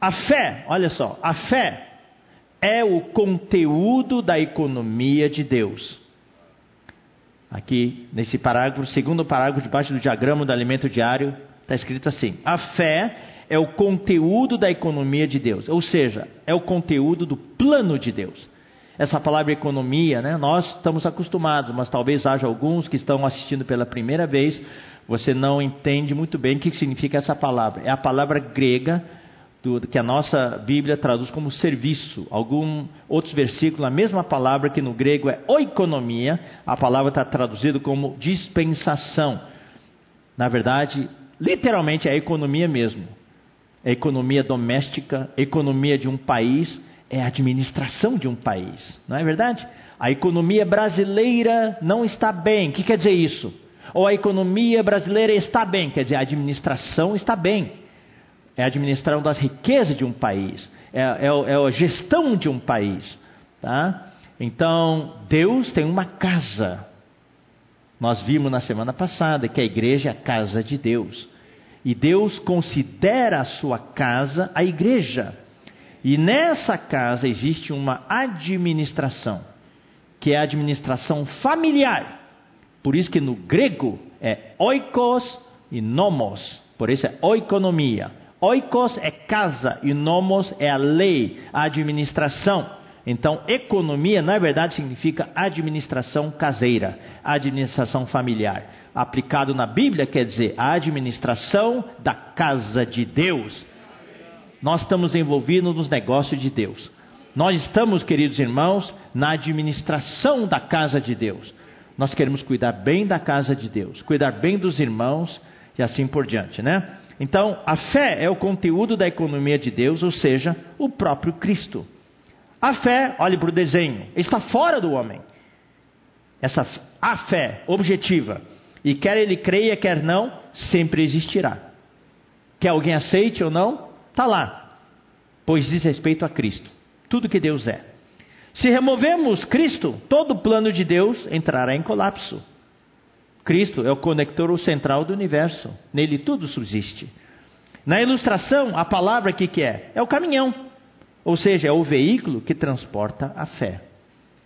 A fé, olha só, a fé é o conteúdo da economia de Deus. Aqui, nesse parágrafo, segundo parágrafo, debaixo do diagrama do alimento diário, está escrito assim: A fé é o conteúdo da economia de Deus, ou seja, é o conteúdo do plano de Deus. Essa palavra economia, né, nós estamos acostumados, mas talvez haja alguns que estão assistindo pela primeira vez, você não entende muito bem o que significa essa palavra. É a palavra grega do, que a nossa Bíblia traduz como serviço. Alguns outros versículos, a mesma palavra que no grego é oikonomia, a palavra está traduzida como dispensação. Na verdade, literalmente é economia mesmo. É economia doméstica, economia de um país, é a administração de um país. Não é verdade? A economia brasileira não está bem. O que quer dizer isso? Ou a economia brasileira está bem, quer dizer, a administração está bem é a administração das riquezas de um país, é, é, é a gestão de um país. Tá? Então, Deus tem uma casa. Nós vimos na semana passada que a igreja é a casa de Deus. E Deus considera a sua casa a igreja. E nessa casa existe uma administração, que é a administração familiar. Por isso que no grego é oikos e nomos. Por isso é oikonomia. Oikos é casa e nomos é a lei, a administração. Então, economia, na verdade, significa administração caseira, administração familiar. Aplicado na Bíblia, quer dizer a administração da casa de Deus. Nós estamos envolvidos nos negócios de Deus. Nós estamos, queridos irmãos, na administração da casa de Deus. Nós queremos cuidar bem da casa de Deus, cuidar bem dos irmãos e assim por diante, né? Então, a fé é o conteúdo da economia de Deus, ou seja, o próprio Cristo. A fé, olhe para o desenho, está fora do homem. Essa a fé objetiva, e quer ele creia, quer não, sempre existirá. Quer alguém aceite ou não, está lá, pois diz respeito a Cristo, tudo que Deus é. Se removemos Cristo, todo o plano de Deus entrará em colapso. Cristo é o conector central do universo. Nele tudo subsiste. Na ilustração, a palavra que, que é? É o caminhão. Ou seja, é o veículo que transporta a fé.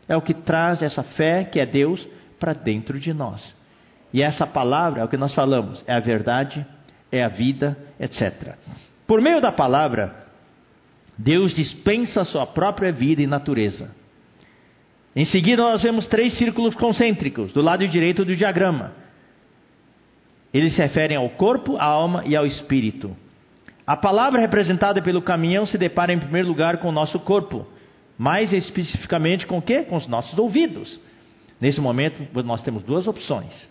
É o que traz essa fé, que é Deus, para dentro de nós. E essa palavra é o que nós falamos, é a verdade, é a vida, etc. Por meio da palavra, Deus dispensa a sua própria vida e natureza. Em seguida, nós vemos três círculos concêntricos do lado direito do diagrama. Eles se referem ao corpo, à alma e ao espírito. A palavra representada pelo caminhão se depara em primeiro lugar com o nosso corpo, mais especificamente com o quê? Com os nossos ouvidos. Nesse momento, nós temos duas opções.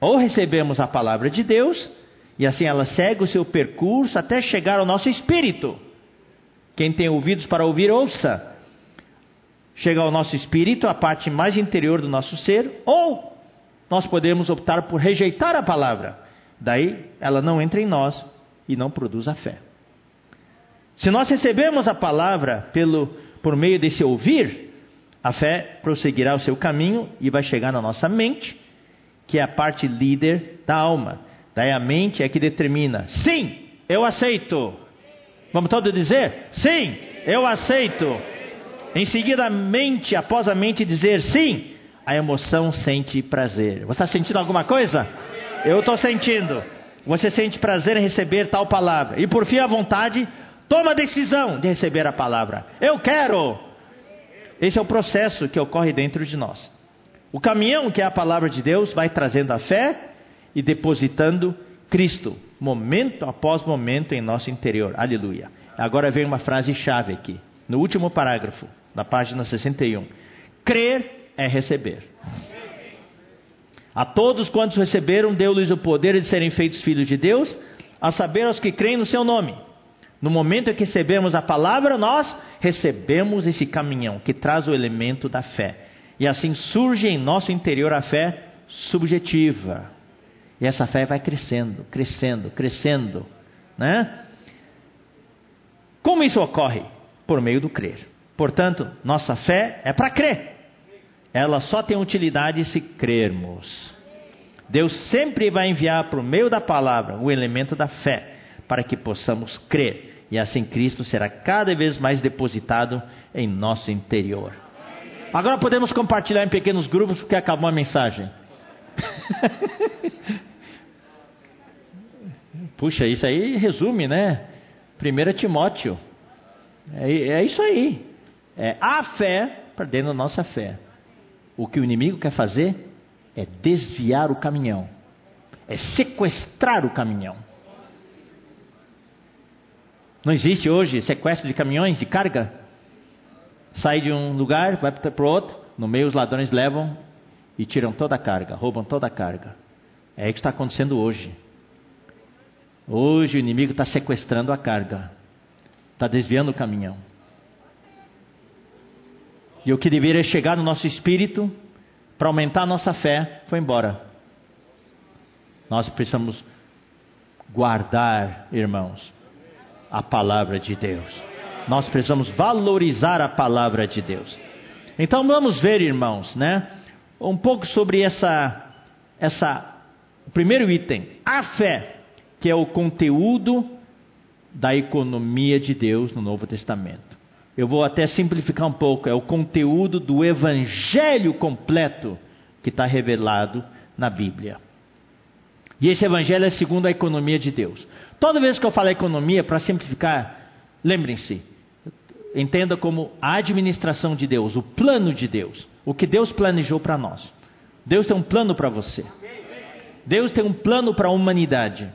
Ou recebemos a palavra de Deus, e assim ela segue o seu percurso até chegar ao nosso espírito. Quem tem ouvidos para ouvir, ouça chega ao nosso espírito, a parte mais interior do nosso ser, ou nós podemos optar por rejeitar a palavra. Daí ela não entra em nós e não produz a fé. Se nós recebemos a palavra pelo, por meio desse ouvir, a fé prosseguirá o seu caminho e vai chegar na nossa mente, que é a parte líder da alma. Daí a mente é que determina: sim, eu aceito. Vamos todos dizer? Sim, eu aceito. Em seguida, a mente, após a mente dizer sim, a emoção sente prazer. Você está sentindo alguma coisa? Eu estou sentindo. Você sente prazer em receber tal palavra. E por fim, a vontade toma a decisão de receber a palavra. Eu quero. Esse é o processo que ocorre dentro de nós. O caminhão, que é a palavra de Deus, vai trazendo a fé e depositando Cristo, momento após momento em nosso interior. Aleluia. Agora vem uma frase chave aqui, no último parágrafo na página 61. Crer é receber. A todos quantos receberam, deu-lhes o poder de serem feitos filhos de Deus, a saber aos que creem no seu nome. No momento em que recebemos a palavra, nós recebemos esse caminhão que traz o elemento da fé. E assim surge em nosso interior a fé subjetiva. E essa fé vai crescendo, crescendo, crescendo. Né? Como isso ocorre? Por meio do crer. Portanto, nossa fé é para crer. Ela só tem utilidade se crermos. Deus sempre vai enviar por meio da palavra o elemento da fé para que possamos crer. E assim Cristo será cada vez mais depositado em nosso interior. Agora podemos compartilhar em pequenos grupos porque acabou a mensagem. Puxa, isso aí resume, né? 1 Timóteo. É, é isso aí. É a fé para dentro da nossa fé. O que o inimigo quer fazer é desviar o caminhão, é sequestrar o caminhão. Não existe hoje sequestro de caminhões de carga? Sai de um lugar, vai para o outro, no meio os ladrões levam e tiram toda a carga, roubam toda a carga. É isso que está acontecendo hoje. Hoje o inimigo está sequestrando a carga, está desviando o caminhão. E o que deveria chegar no nosso espírito para aumentar a nossa fé foi embora. Nós precisamos guardar, irmãos, a palavra de Deus. Nós precisamos valorizar a palavra de Deus. Então vamos ver, irmãos, né? Um pouco sobre essa essa o primeiro item, a fé, que é o conteúdo da economia de Deus no Novo Testamento. Eu vou até simplificar um pouco, é o conteúdo do evangelho completo que está revelado na Bíblia. E esse evangelho é segundo a economia de Deus. Toda vez que eu falo economia, para simplificar, lembrem-se, entenda como a administração de Deus, o plano de Deus, o que Deus planejou para nós. Deus tem um plano para você. Deus tem um plano para a humanidade.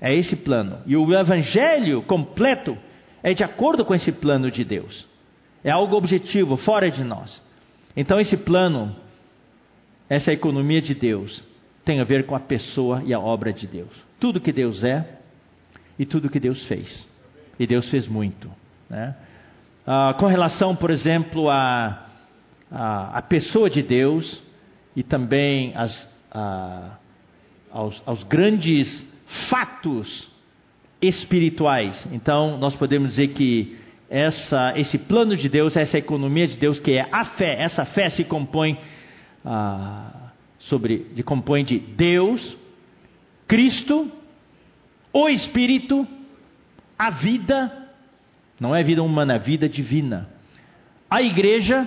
É esse plano. E o evangelho completo é de acordo com esse plano de Deus. É algo objetivo, fora de nós. Então esse plano, essa economia de Deus, tem a ver com a pessoa e a obra de Deus. Tudo que Deus é e tudo que Deus fez. E Deus fez muito. Né? Ah, com relação, por exemplo, à a, a, pessoa de Deus e também as, a, aos, aos grandes fatos espirituais. Então, nós podemos dizer que essa, esse plano de Deus, essa economia de Deus, que é a fé, essa fé se compõe ah, sobre, de, compõe de Deus, Cristo, o Espírito, a vida, não é vida humana, é vida divina. A igreja,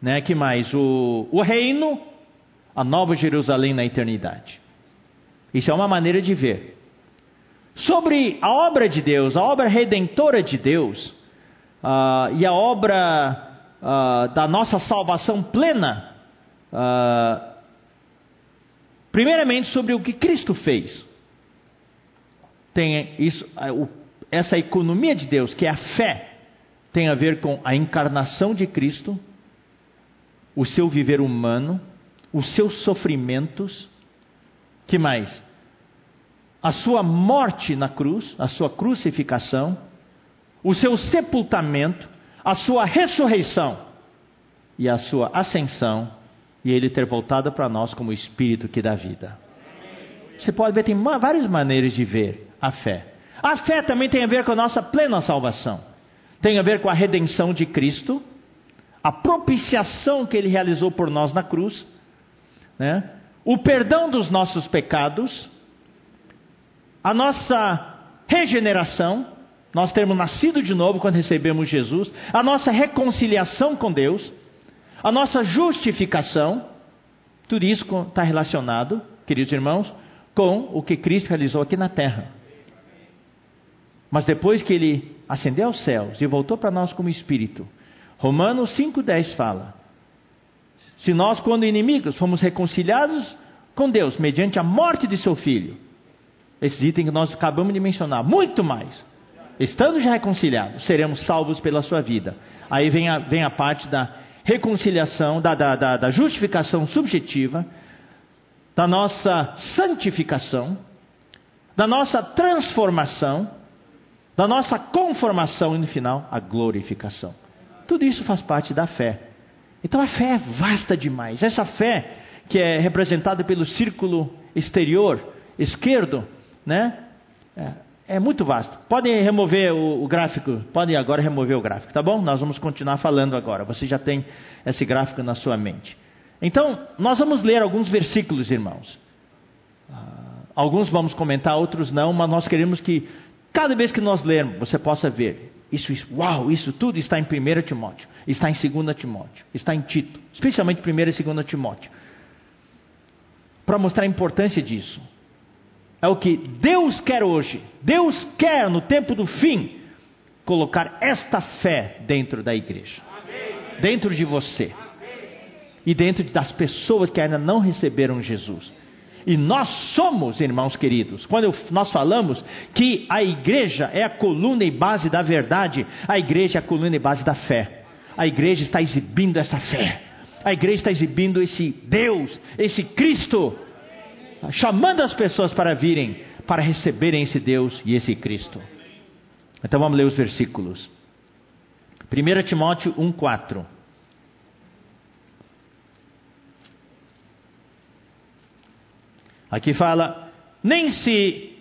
né, que mais? O, o reino, a nova Jerusalém na eternidade. Isso é uma maneira de ver. Sobre a obra de Deus, a obra redentora de Deus, uh, e a obra uh, da nossa salvação plena, uh, Primeiramente, sobre o que Cristo fez. Tem isso, essa economia de Deus, que é a fé, tem a ver com a encarnação de Cristo, o seu viver humano, os seus sofrimentos, que mais? A sua morte na cruz, a sua crucificação, o seu sepultamento, a sua ressurreição e a sua ascensão e ele ter voltado para nós como o Espírito que dá vida. Você pode ver, tem várias maneiras de ver a fé. A fé também tem a ver com a nossa plena salvação. Tem a ver com a redenção de Cristo, a propiciação que ele realizou por nós na cruz, né? o perdão dos nossos pecados, a nossa regeneração, nós termos nascido de novo quando recebemos Jesus, a nossa reconciliação com Deus a nossa justificação, tudo isso está relacionado, queridos irmãos, com o que Cristo realizou aqui na terra. Mas depois que ele ascendeu aos céus e voltou para nós como Espírito, Romanos 5,10 fala: Se nós, quando inimigos, fomos reconciliados com Deus mediante a morte de seu filho, esses itens que nós acabamos de mencionar, muito mais, estando já reconciliados, seremos salvos pela sua vida. Aí vem a, vem a parte da reconciliação, da, da, da, da justificação subjetiva, da nossa santificação, da nossa transformação, da nossa conformação e no final a glorificação. Tudo isso faz parte da fé. Então a fé é vasta demais. Essa fé que é representada pelo círculo exterior esquerdo, né? É, é muito vasto. Podem remover o, o, gráfico, podem agora remover o gráfico, tá bom? Nós vamos continuar falando agora. Você já tem esse gráfico na sua mente. Então, nós vamos ler alguns versículos, irmãos. Uh, alguns vamos comentar, outros não, mas nós queremos que cada vez que nós lermos, você possa ver. Isso, isso, uau, isso tudo está em 1 Timóteo, está em 2 Timóteo, está em Tito, especialmente 1 e 2 Timóteo. Para mostrar a importância disso. É o que Deus quer hoje. Deus quer, no tempo do fim, colocar esta fé dentro da igreja, dentro de você e dentro das pessoas que ainda não receberam Jesus. E nós somos, irmãos queridos, quando nós falamos que a igreja é a coluna e base da verdade, a igreja é a coluna e base da fé. A igreja está exibindo essa fé. A igreja está exibindo esse Deus, esse Cristo, chamando as pessoas para virem, para receberem esse Deus e esse Cristo. Então vamos ler os versículos. 1 Timóteo 1,4. Aqui fala: nem se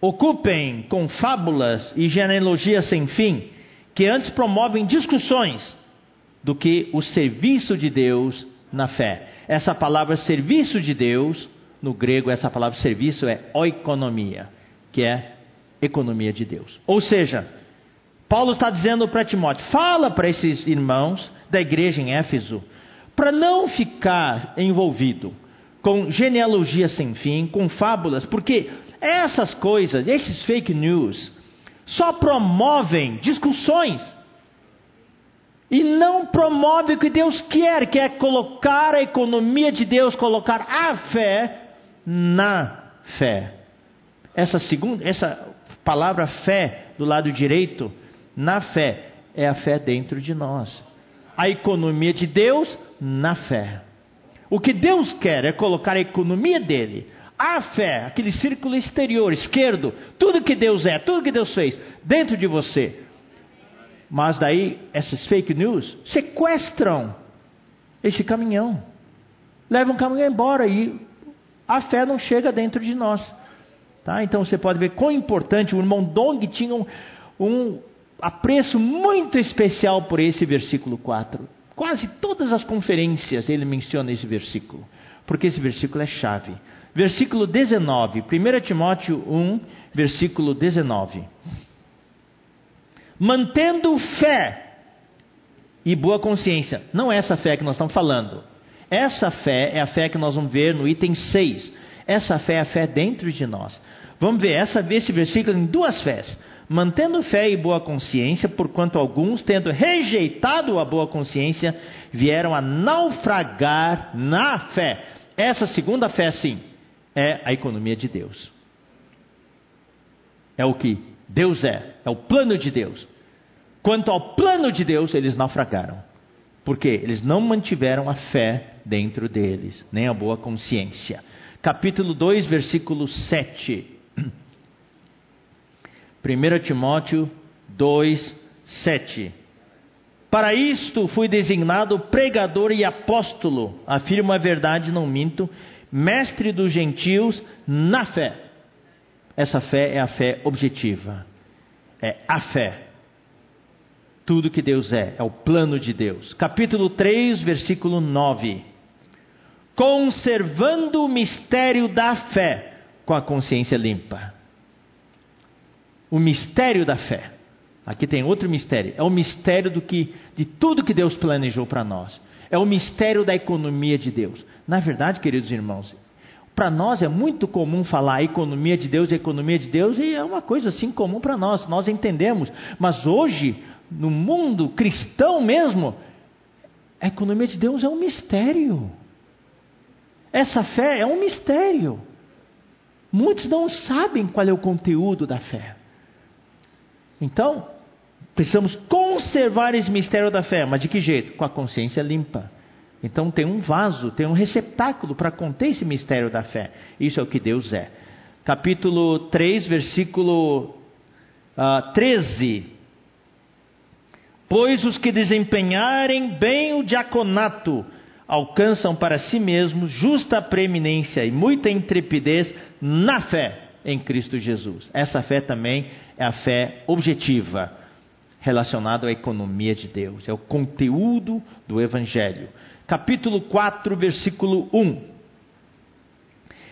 ocupem com fábulas e genealogias sem fim, que antes promovem discussões, do que o serviço de Deus na fé. Essa palavra serviço de Deus, no grego, essa palavra serviço é oikonomia, que é economia de Deus. Ou seja, Paulo está dizendo para Timóteo: fala para esses irmãos da igreja em Éfeso, para não ficar envolvido com genealogia sem fim, com fábulas, porque essas coisas, esses fake news, só promovem discussões e não promove o que Deus quer, que é colocar a economia de Deus, colocar a fé na fé. Essa segunda, essa palavra fé do lado direito, na fé, é a fé dentro de nós. A economia de Deus na fé. O que Deus quer é colocar a economia dele, a fé, aquele círculo exterior, esquerdo, tudo que Deus é, tudo que Deus fez, dentro de você. Mas daí, essas fake news sequestram esse caminhão, levam o caminhão embora e a fé não chega dentro de nós. Tá? Então você pode ver quão importante o irmão Dong tinha um, um apreço muito especial por esse versículo 4. Quase todas as conferências ele menciona esse versículo, porque esse versículo é chave. Versículo 19, 1 Timóteo 1, versículo 19. Mantendo fé e boa consciência. Não é essa fé que nós estamos falando. Essa fé é a fé que nós vamos ver no item 6. Essa fé é a fé dentro de nós. Vamos ver essa, esse versículo em duas fés mantendo fé e boa consciência, porquanto alguns, tendo rejeitado a boa consciência, vieram a naufragar na fé. Essa segunda fé, sim, é a economia de Deus. É o que Deus é, é o plano de Deus. Quanto ao plano de Deus, eles naufragaram. Porque eles não mantiveram a fé dentro deles, nem a boa consciência. Capítulo 2, versículo 7. 1 Timóteo 2, 7. Para isto fui designado pregador e apóstolo, afirmo a verdade, não minto, mestre dos gentios na fé. Essa fé é a fé objetiva, é a fé. Tudo que Deus é, é o plano de Deus. Capítulo 3, versículo 9. Conservando o mistério da fé com a consciência limpa o mistério da fé. Aqui tem outro mistério. É o mistério do que, de tudo que Deus planejou para nós. É o mistério da economia de Deus. Na verdade, queridos irmãos, para nós é muito comum falar economia de Deus, economia de Deus, e é uma coisa assim comum para nós, nós entendemos. Mas hoje, no mundo cristão mesmo, a economia de Deus é um mistério. Essa fé é um mistério. Muitos não sabem qual é o conteúdo da fé. Então, precisamos conservar esse mistério da fé, mas de que jeito? Com a consciência limpa. Então tem um vaso, tem um receptáculo para conter esse mistério da fé. Isso é o que Deus é. Capítulo 3, versículo uh, ah, 13. Pois os que desempenharem bem o diaconato alcançam para si mesmos justa preeminência e muita intrepidez na fé em Cristo Jesus. Essa fé também é a fé objetiva, relacionada à economia de Deus, é o conteúdo do Evangelho. Capítulo 4, versículo 1.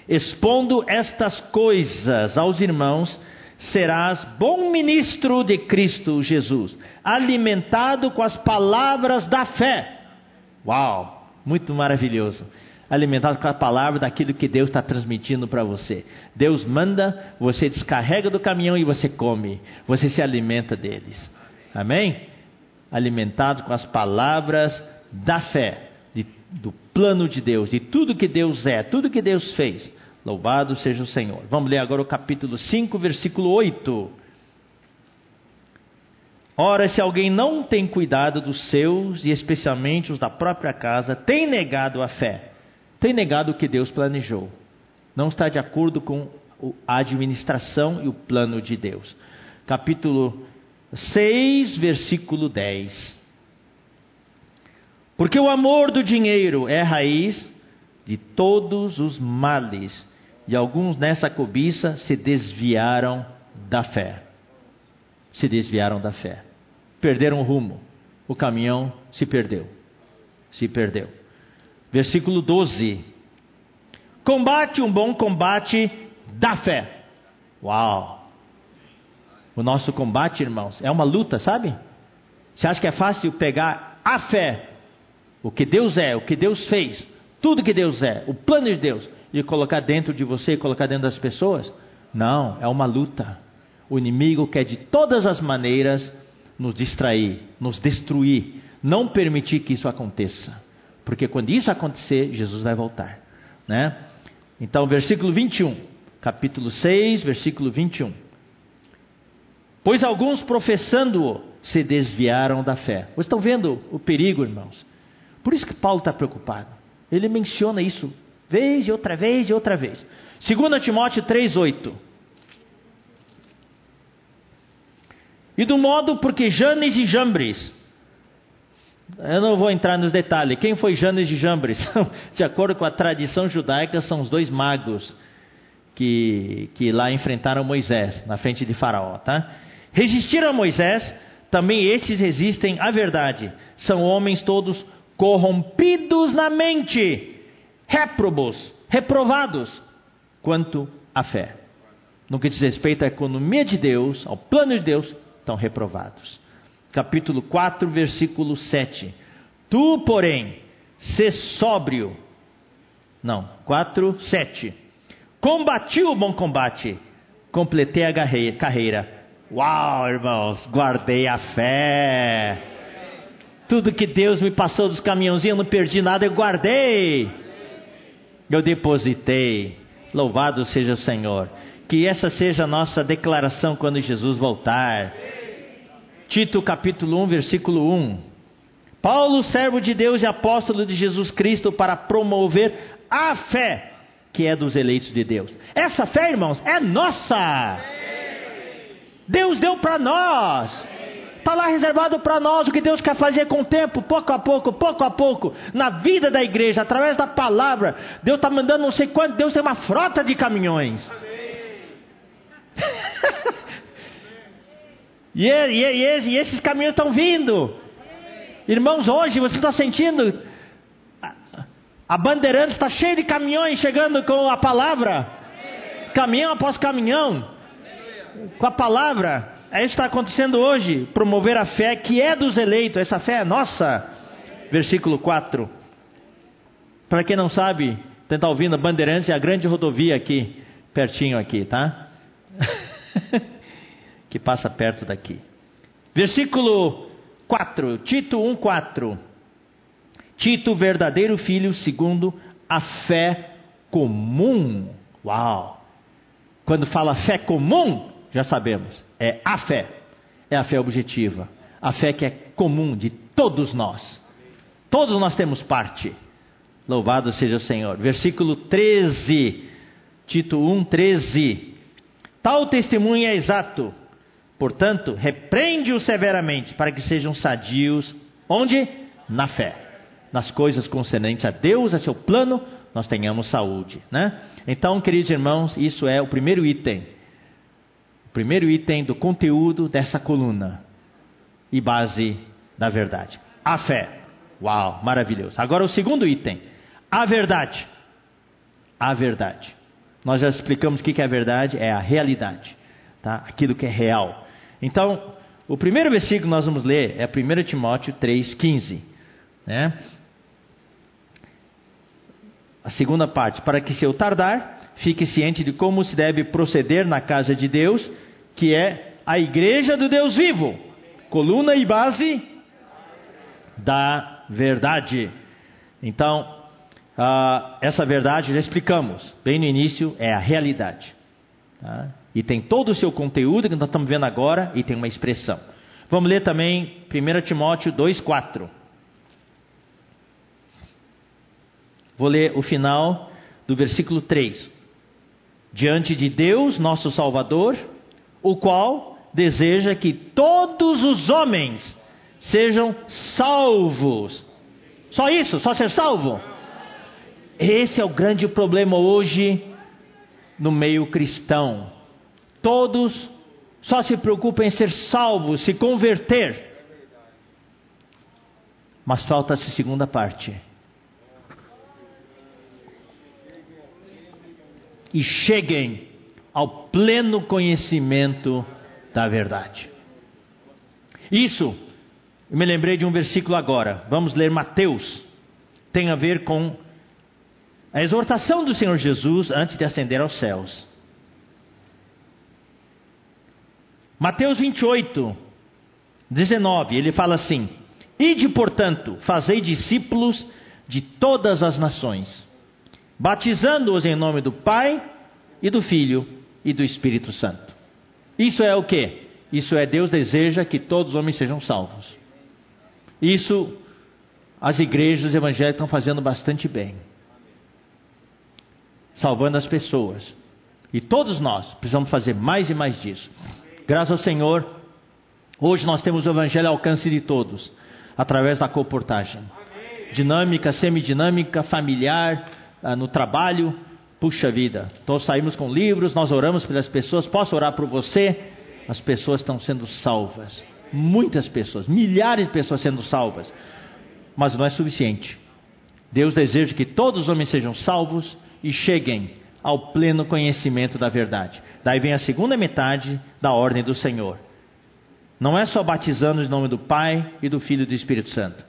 Expondo estas coisas aos irmãos, serás bom ministro de Cristo Jesus, alimentado com as palavras da fé. Uau, muito maravilhoso alimentado com a palavra daquilo que Deus está transmitindo para você. Deus manda, você descarrega do caminhão e você come, você se alimenta deles. Amém? Alimentado com as palavras da fé, de, do plano de Deus, de tudo que Deus é, tudo que Deus fez. Louvado seja o Senhor. Vamos ler agora o capítulo 5, versículo 8. Ora, se alguém não tem cuidado dos seus, e especialmente os da própria casa, tem negado a fé, tem negado o que Deus planejou, não está de acordo com a administração e o plano de Deus. Capítulo 6, versículo 10. Porque o amor do dinheiro é raiz de todos os males, e alguns nessa cobiça se desviaram da fé. Se desviaram da fé perderam o rumo. O caminhão se perdeu. Se perdeu. Versículo 12. Combate um bom combate da fé. Uau! O nosso combate, irmãos, é uma luta, sabe? Você acha que é fácil pegar a fé, o que Deus é, o que Deus fez, tudo que Deus é, o plano de Deus, e colocar dentro de você e colocar dentro das pessoas? Não, é uma luta. O inimigo quer de todas as maneiras nos distrair, nos destruir, não permitir que isso aconteça. Porque quando isso acontecer, Jesus vai voltar. Né? Então, versículo 21, capítulo 6, versículo 21. Pois alguns professando-o se desviaram da fé. Vocês estão vendo o perigo, irmãos? Por isso que Paulo está preocupado. Ele menciona isso vez e outra vez e outra vez. 2 Timóteo 3,8. E do modo porque Janes e Jambres, eu não vou entrar nos detalhes, quem foi Janes e Jambres? De acordo com a tradição judaica, são os dois magos que, que lá enfrentaram Moisés, na frente de Faraó, tá? Resistiram a Moisés, também esses resistem à verdade. São homens todos corrompidos na mente, réprobos, reprovados quanto à fé. No que diz respeito à economia de Deus, ao plano de Deus, estão reprovados. Capítulo 4, versículo 7. Tu, porém, se sóbrio. Não, 4, 7. Combati o bom combate, completei a carreira. Uau, irmãos, guardei a fé. Tudo que Deus me passou dos caminhãozinhos, eu não perdi nada, eu guardei. Eu depositei. Louvado seja o Senhor. Que essa seja a nossa declaração quando Jesus voltar. Tito capítulo 1, versículo 1. Paulo, servo de Deus e apóstolo de Jesus Cristo, para promover a fé que é dos eleitos de Deus. Essa fé, irmãos, é nossa. Deus deu para nós. Está lá reservado para nós o que Deus quer fazer com o tempo, pouco a pouco, pouco a pouco, na vida da igreja, através da palavra. Deus está mandando não sei quanto, Deus tem uma frota de caminhões. E, e, e, e esses caminhos estão vindo. Irmãos, hoje você está sentindo. A Bandeirantes está cheia de caminhões chegando com a palavra. Caminhão após caminhão. Com a palavra. É isso que está acontecendo hoje. Promover a fé que é dos eleitos. Essa fé é nossa. Versículo 4. Para quem não sabe, tentar ouvindo a Bandeirantes é a grande rodovia aqui, pertinho aqui, tá? que passa perto daqui. Versículo 4, Tito 1:4. Tito, verdadeiro filho, segundo a fé comum. Uau! Quando fala fé comum, já sabemos, é a fé. É a fé objetiva. A fé que é comum de todos nós. Todos nós temos parte. Louvado seja o Senhor. Versículo 13. Tito 1, 13. Tal testemunho é exato Portanto, repreende-os severamente, para que sejam sadios. Onde? Na fé. Nas coisas concernentes a Deus, a seu plano, nós tenhamos saúde. Né? Então, queridos irmãos, isso é o primeiro item. Primeiro item do conteúdo dessa coluna. E base da verdade. A fé. Uau, maravilhoso. Agora o segundo item. A verdade. A verdade. Nós já explicamos o que é a verdade, é a realidade. Tá? Aquilo que é real. Então, o primeiro versículo que nós vamos ler é 1 Timóteo 3,15. Né? A segunda parte, para que se eu tardar, fique ciente de como se deve proceder na casa de Deus, que é a igreja do Deus vivo, coluna e base da verdade. Então, Ah, essa verdade já explicamos, bem no início, é a realidade. Tá? E tem todo o seu conteúdo que nós estamos vendo agora e tem uma expressão. Vamos ler também 1 Timóteo 2,4. Vou ler o final do versículo 3. Diante de Deus, nosso Salvador, o qual deseja que todos os homens sejam salvos. Só isso? Só ser salvo? Esse é o grande problema hoje no meio cristão. Todos só se preocupam em ser salvos, se converter. Mas falta essa segunda parte. E cheguem ao pleno conhecimento da verdade. Isso, eu me lembrei de um versículo agora. Vamos ler Mateus. Tem a ver com a exortação do Senhor Jesus antes de ascender aos céus. Mateus 28, 19, ele fala assim: Ide, portanto, fazei discípulos de todas as nações, batizando-os em nome do Pai e do Filho e do Espírito Santo. Isso é o que? Isso é Deus deseja que todos os homens sejam salvos. Isso as igrejas evangélicas estão fazendo bastante bem. Salvando as pessoas. E todos nós precisamos fazer mais e mais disso. Graças ao Senhor, hoje nós temos o Evangelho ao alcance de todos, através da comportagem. Dinâmica, semidinâmica, familiar, no trabalho, puxa vida. Nós saímos com livros, nós oramos pelas pessoas, posso orar por você? As pessoas estão sendo salvas. Muitas pessoas, milhares de pessoas sendo salvas. Mas não é suficiente. Deus deseja que todos os homens sejam salvos e cheguem ao pleno conhecimento da verdade. Daí vem a segunda metade da ordem do Senhor. Não é só batizando em nome do Pai e do Filho e do Espírito Santo.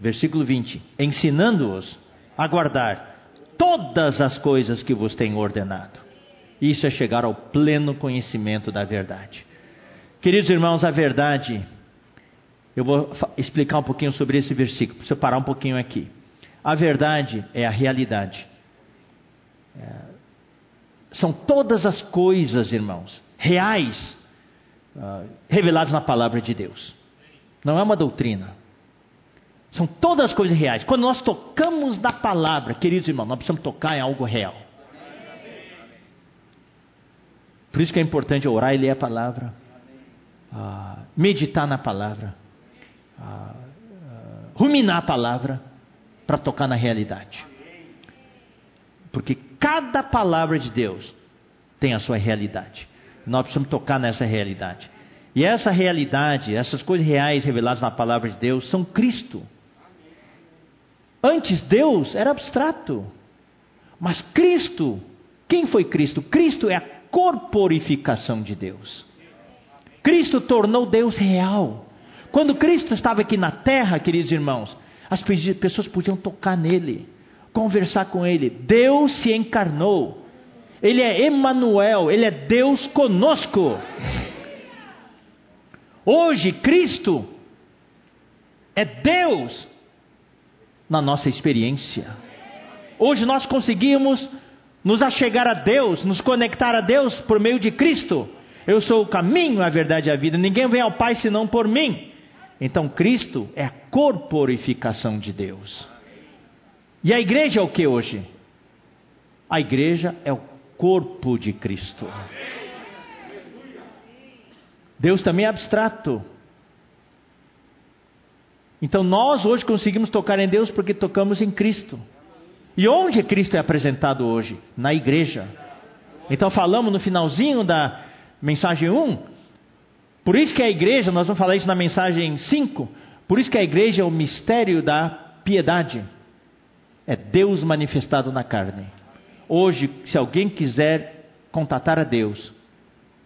Versículo 20: ensinando-os a guardar todas as coisas que vos tenho ordenado. Isso é chegar ao pleno conhecimento da verdade. Queridos irmãos, a verdade, eu vou explicar um pouquinho sobre esse versículo, preciso parar um pouquinho aqui. A verdade é a realidade. É, são todas as coisas, irmãos, reais, uh, reveladas na palavra de Deus. Não é uma doutrina. São todas as coisas reais. Quando nós tocamos na palavra, queridos irmãos, nós precisamos tocar em algo real. Por isso que é importante orar e ler a palavra, uh, meditar na palavra, uh, ruminar a palavra, para tocar na realidade. Porque cada palavra de Deus tem a sua realidade. Nós precisamos tocar nessa realidade. E essa realidade, essas coisas reais reveladas na palavra de Deus, são Cristo. Antes Deus era abstrato. Mas Cristo, quem foi Cristo? Cristo é a corporificação de Deus. Cristo tornou Deus real. Quando Cristo estava aqui na terra, queridos irmãos, as pessoas podiam tocar nele conversar com ele. Deus se encarnou. Ele é Emmanuel, ele é Deus conosco. Hoje Cristo é Deus na nossa experiência. Hoje nós conseguimos nos achegar a Deus, nos conectar a Deus por meio de Cristo. Eu sou o caminho, a verdade e a vida. Ninguém vem ao Pai senão por mim. Então Cristo é a corporificação de Deus. E a igreja é o que hoje? A igreja é o corpo de Cristo. Deus também é abstrato. Então nós hoje conseguimos tocar em Deus porque tocamos em Cristo. E onde Cristo é apresentado hoje? Na igreja. Então falamos no finalzinho da mensagem 1. Por isso que a igreja, nós vamos falar isso na mensagem 5. Por isso que a igreja é o mistério da piedade. É Deus manifestado na carne. Hoje, se alguém quiser contatar a Deus,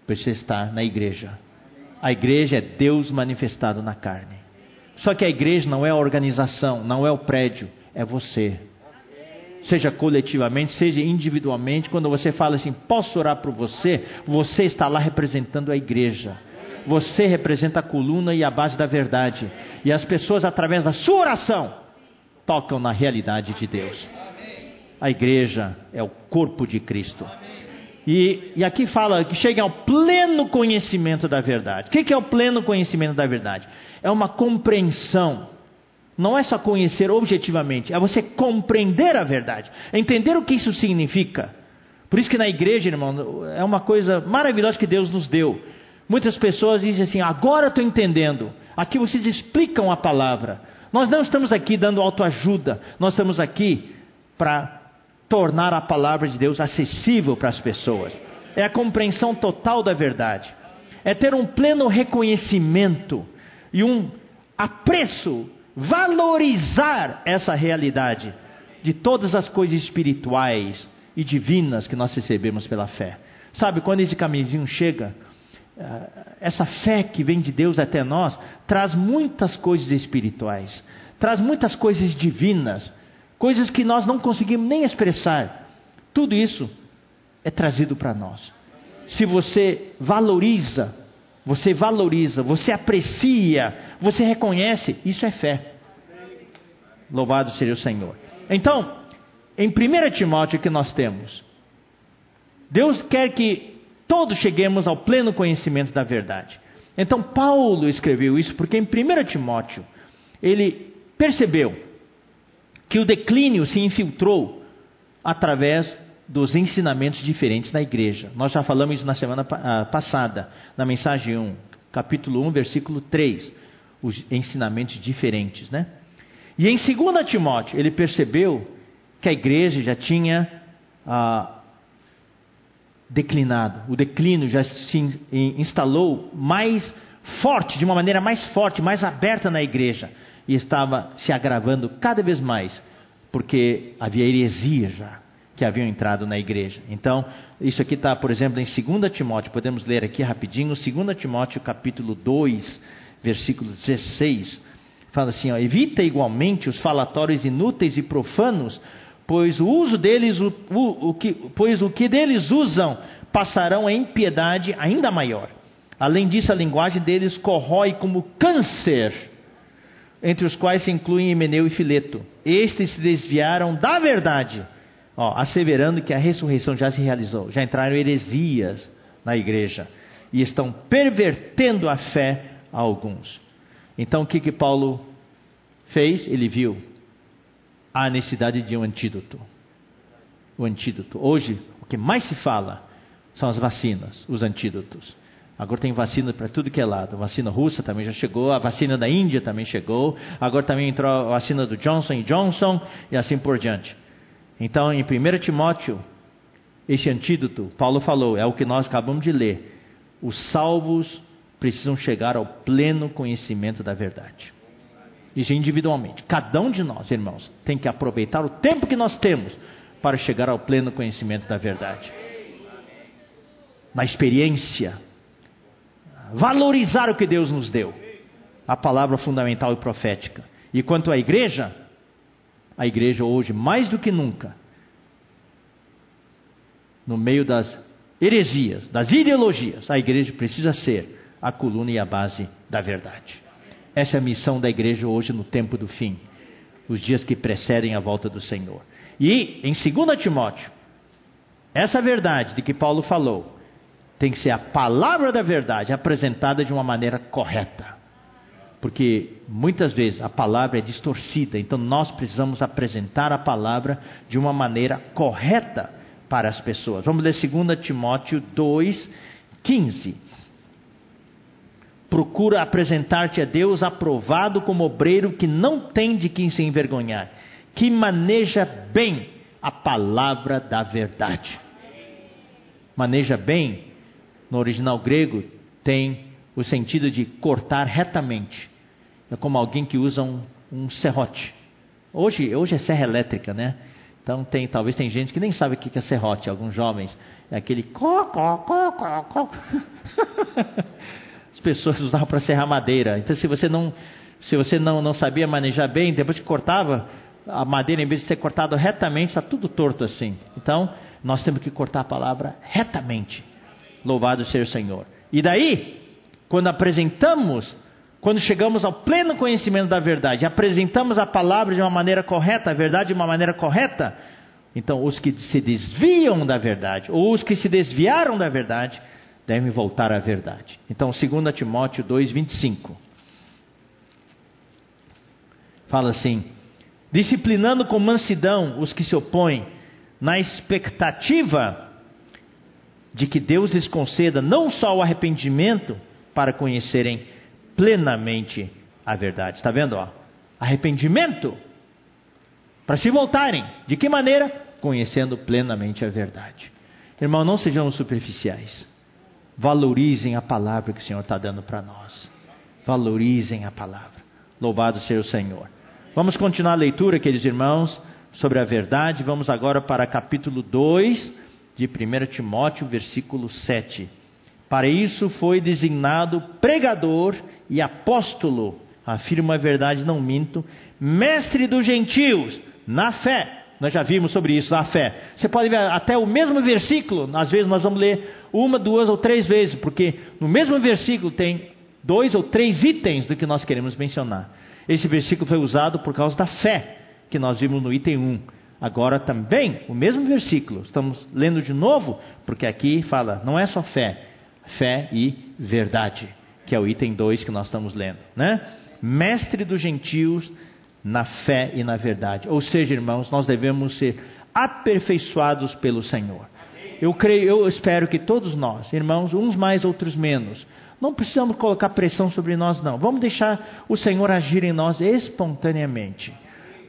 precisa estar na igreja. A igreja é Deus manifestado na carne. Só que a igreja não é a organização, não é o prédio, é você. Seja coletivamente, seja individualmente, quando você fala assim, posso orar por você, você está lá representando a igreja. Você representa a coluna e a base da verdade. E as pessoas, através da sua oração, tocam na realidade de Deus. a igreja é o corpo de Cristo. E, e aqui fala que cheguem ao pleno conhecimento da verdade. O que, que é o pleno conhecimento da verdade? É uma compreensão. Não é só conhecer objetivamente, é você compreender a verdade, é entender o que isso significa. Por isso que na igreja, irmão, é uma coisa maravilhosa que Deus nos deu. Muitas pessoas dizem assim: agora estou entendendo. Aqui vocês explicam a palavra. Nós não estamos aqui dando autoajuda, nós estamos aqui para tornar a palavra de Deus acessível para as pessoas. É a compreensão total da verdade. É ter um pleno reconhecimento e um apreço, valorizar essa realidade de todas as coisas espirituais e divinas que nós recebemos pela fé. Sabe, quando esse caminhozinho chega, eh, essa fé que vem de Deus até nós traz muitas coisas espirituais, traz muitas coisas divinas, coisas que nós não conseguimos nem expressar. Tudo isso é trazido para nós. Se você valoriza, você valoriza, você aprecia, você reconhece, isso é fé. Louvado seja o Senhor. Então, em 1 Timóteo que nós temos, Deus quer que todos cheguemos ao pleno conhecimento da verdade. Então, Paulo escreveu isso porque em 1 Timóteo ele percebeu que o declínio se infiltrou através dos ensinamentos diferentes na igreja. Nós já falamos isso na semana ah, passada, na mensagem 1, capítulo 1, versículo 3, os ensinamentos diferentes, né? E em 2 Timóteo, ele percebeu que a igreja já tinha ah, declinado, o declínio já se instalou mais forte, de uma maneira mais forte, mais aberta na igreja e estava se agravando cada vez mais, porque havia heresia já que haviam entrado na igreja. Então, isso aqui está, por exemplo, em 2 Timóteo, podemos ler aqui rapidinho, 2 Timóteo capítulo 2, versículo 16, fala assim, ó, evita igualmente os falatórios inúteis e profanos, pois o uso deles, o, o, o que, pois o que deles usam passarão a impiedade ainda maior. Além disso, a linguagem deles corrói como câncer entre os quais se incluem Himeneu e Fileto. Estes se desviaram da verdade, ó, asseverando que a ressurreição já se realizou. Já entraram heresias na igreja e estão pervertendo a fé a alguns. Então o que, que Paulo fez? Ele viu a necessidade de um antídoto. O antídoto. Hoje, o que mais se fala são as vacinas, os antídotos. Agora tem vacina para tudo que é lado. A vacina russa também já chegou, a vacina da Índia também chegou. Agora também entrou a vacina do Johnson Johnson e assim por diante. Então, em 1 Timóteo, esse antídoto, Paulo falou, é o que nós acabamos de ler. Os salvos precisam chegar ao pleno conhecimento da verdade. Isso individualmente. Cada um de nós, irmãos, tem que aproveitar o tempo que nós temos para chegar ao pleno conhecimento da verdade. Na experiência, valorizar o que Deus nos deu, a palavra fundamental e profética. E quanto à igreja, a igreja hoje, mais do que nunca, no meio das heresias, das ideologias, a igreja precisa ser a coluna e a base da verdade. Essa é a missão da igreja hoje no tempo do fim, os dias que precedem a volta do Senhor. E em 2 Timóteo, essa verdade de que Paulo falou, tem que ser a palavra da verdade apresentada de uma maneira correta. Porque muitas vezes a palavra é distorcida, então nós precisamos apresentar a palavra de uma maneira correta para as pessoas. Vamos ler 2 Timóteo 2, 15. Procura apresentar-te a Deus aprovado como obreiro que não tem de quem se envergonhar, que maneja bem a palavra da verdade. Maneja bem no original grego, tem o sentido de cortar retamente. É como alguém que usa um, um serrote. Hoje, hoje é serra elétrica, né? Então tem, talvez tem gente que nem sabe o que é serrote, alguns jovens. É aquele có, có, có. As pessoas usavam para serrar madeira. Então se você não se você não, não sabia manejar bem, depois que cortava, a madeira, em vez de ser cortada retamente, está tudo torto assim. Então, nós temos que cortar a palavra retamente. Louvado seja o Senhor. E daí, quando apresentamos, quando chegamos ao pleno conhecimento da verdade, apresentamos a palavra de uma maneira correta, a verdade de uma maneira correta, Então, os que se desviam da verdade, ou os que se desviaram da verdade, devem voltar à verdade. Então, 2 Timóteo 2, 25. Fala assim: disciplinando com mansidão os que se opõem, na expectativa de que Deus lhes conceda não só o arrependimento, para conhecerem plenamente a verdade. Está vendo? Ó? Arrependimento para se voltarem. De que maneira? Conhecendo plenamente a verdade. Irmão, não sejamos superficiais. Valorizem a palavra que o Senhor está dando para nós. Valorizem a palavra. Louvado seja o Senhor. Vamos continuar a leitura, queridos irmãos, sobre a verdade. Vamos agora para capítulo 2 de 1 Timóteo, versículo 7. Para isso foi designado pregador e apóstolo, afirma a verdade, não minto, mestre dos gentios, na fé. Nós já vimos sobre isso, na fé. Você pode ver até o mesmo versículo, às vezes nós vamos ler uma, duas ou três vezes, porque no mesmo versículo tem dois ou três itens do que nós queremos mencionar. Esse versículo foi usado por causa da fé, que nós vimos no item 1. Agora também, o mesmo versículo, estamos lendo de novo, porque aqui fala, não é só fé, fé e verdade, que é o item 2 que nós estamos lendo, né? Mestre dos gentios na fé e na verdade. Ou seja, irmãos, nós devemos ser aperfeiçoados pelo Senhor. Eu creio, eu espero que todos nós, irmãos, uns mais, outros menos, não precisamos colocar pressão sobre nós, não. Vamos deixar o Senhor agir em nós espontaneamente.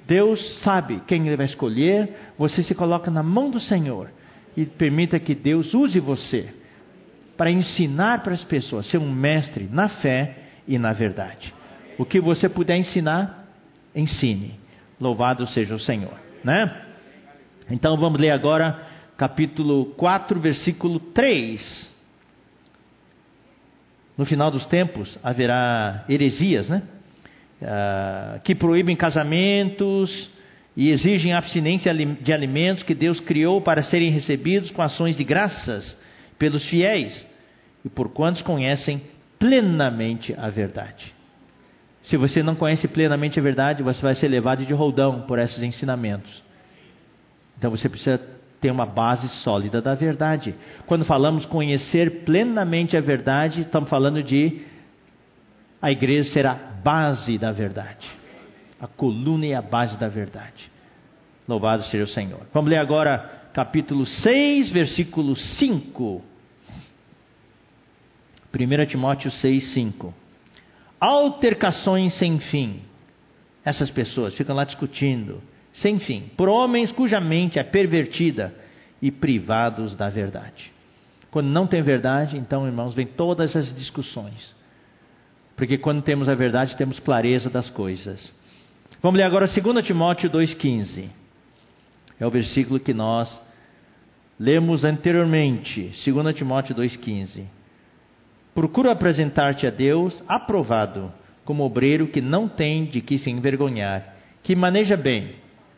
Deus sabe quem Ele vai escolher, você se coloca na mão do Senhor e permita que Deus use você para ensinar para as pessoas, ser um mestre na fé e na verdade. O que você puder ensinar, ensine. Louvado seja o Senhor, né? Então vamos ler agora capítulo 4, versículo 3. No final dos tempos haverá heresias, né? Uh, que proíbem casamentos e exigem abstinência de alimentos que Deus criou para serem recebidos com ações de graças pelos fiéis e por quantos conhecem plenamente a verdade. Se você não conhece plenamente a verdade, você vai ser levado de roldão por esses ensinamentos. Então você precisa ter uma base sólida da verdade. Quando falamos conhecer plenamente a verdade, estamos falando de a igreja ser a base da verdade. A coluna e a base da verdade. Louvado seja o Senhor. Vamos ler agora capítulo 6, versículo 5. 1 Timóteo 6, 5 altercações sem fim. Essas pessoas ficam lá discutindo, sem fim, por homens cuja mente é pervertida e privados da verdade. Quando não tem verdade, então, irmãos, vem todas as discussões. Porque quando temos a verdade, temos clareza das coisas. Vamos ler agora 2 Timóteo 2,15. É o versículo que nós lemos anteriormente. 2 Timóteo 2,15. Procura apresentar-te a Deus aprovado, como obreiro que não tem de que se envergonhar, que maneja bem,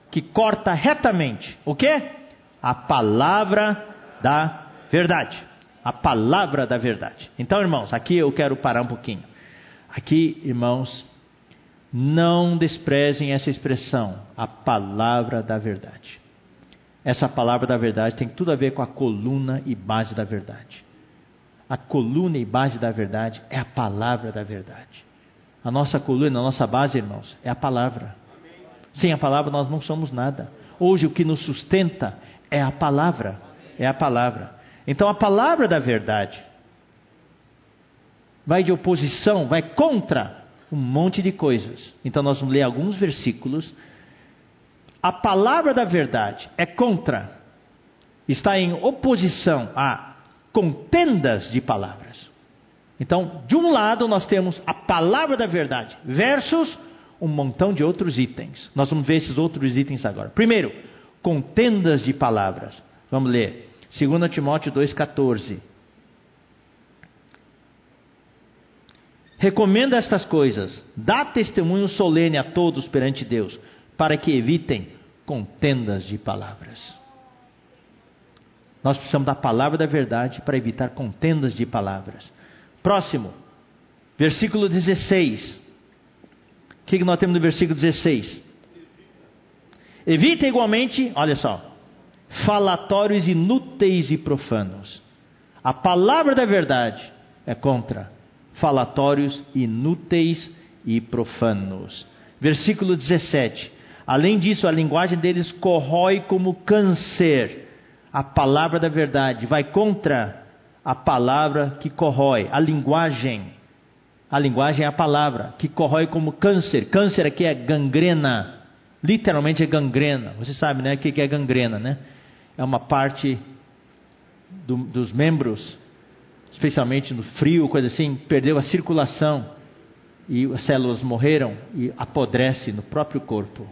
que corta retamente. O que? A palavra da verdade. A palavra da verdade. Então, irmãos, aqui eu quero parar um pouquinho. Aqui, irmãos, não desprezem essa expressão, a palavra da verdade. Essa palavra da verdade tem tudo a ver com a coluna e base da verdade a coluna e base da verdade é a palavra da verdade. A nossa coluna, a nossa base, irmãos, é a palavra. Sem a palavra nós não somos nada. Hoje o que nos sustenta é a palavra. É a palavra. Então a palavra da verdade vai de oposição, vai contra um monte de coisas. Então nós vamos ler alguns versículos. A palavra da verdade é contra, está em oposição a contendas de palavras. Então, de um lado, nós temos a palavra da verdade versus um montão de outros itens. Nós vamos ver esses outros itens agora. Primeiro, contendas de palavras. Vamos ler. 2 Timóteo 2,14. Recomenda estas coisas, dá testemunho solene a todos perante Deus, para que evitem contendas de palavras. Nós precisamos da palavra da verdade para evitar contendas de palavras. Próximo, versículo 16. O que, que nós temos no versículo 16? Evita igualmente, olha só, falatórios inúteis e profanos. A palavra da verdade é contra falatórios inúteis e profanos. Versículo 17. Além disso, a linguagem deles corrói como câncer. A palavra da verdade vai contra a palavra que corrói, a linguagem. A linguagem é a palavra que corrói como câncer. Câncer aqui é gangrena. Literalmente é gangrena. Você sabe, né, o que é gangrena, né? É uma parte do, dos membros, especialmente no frio, coisa assim, perdeu a circulação e as células morreram e apodrece no próprio corpo.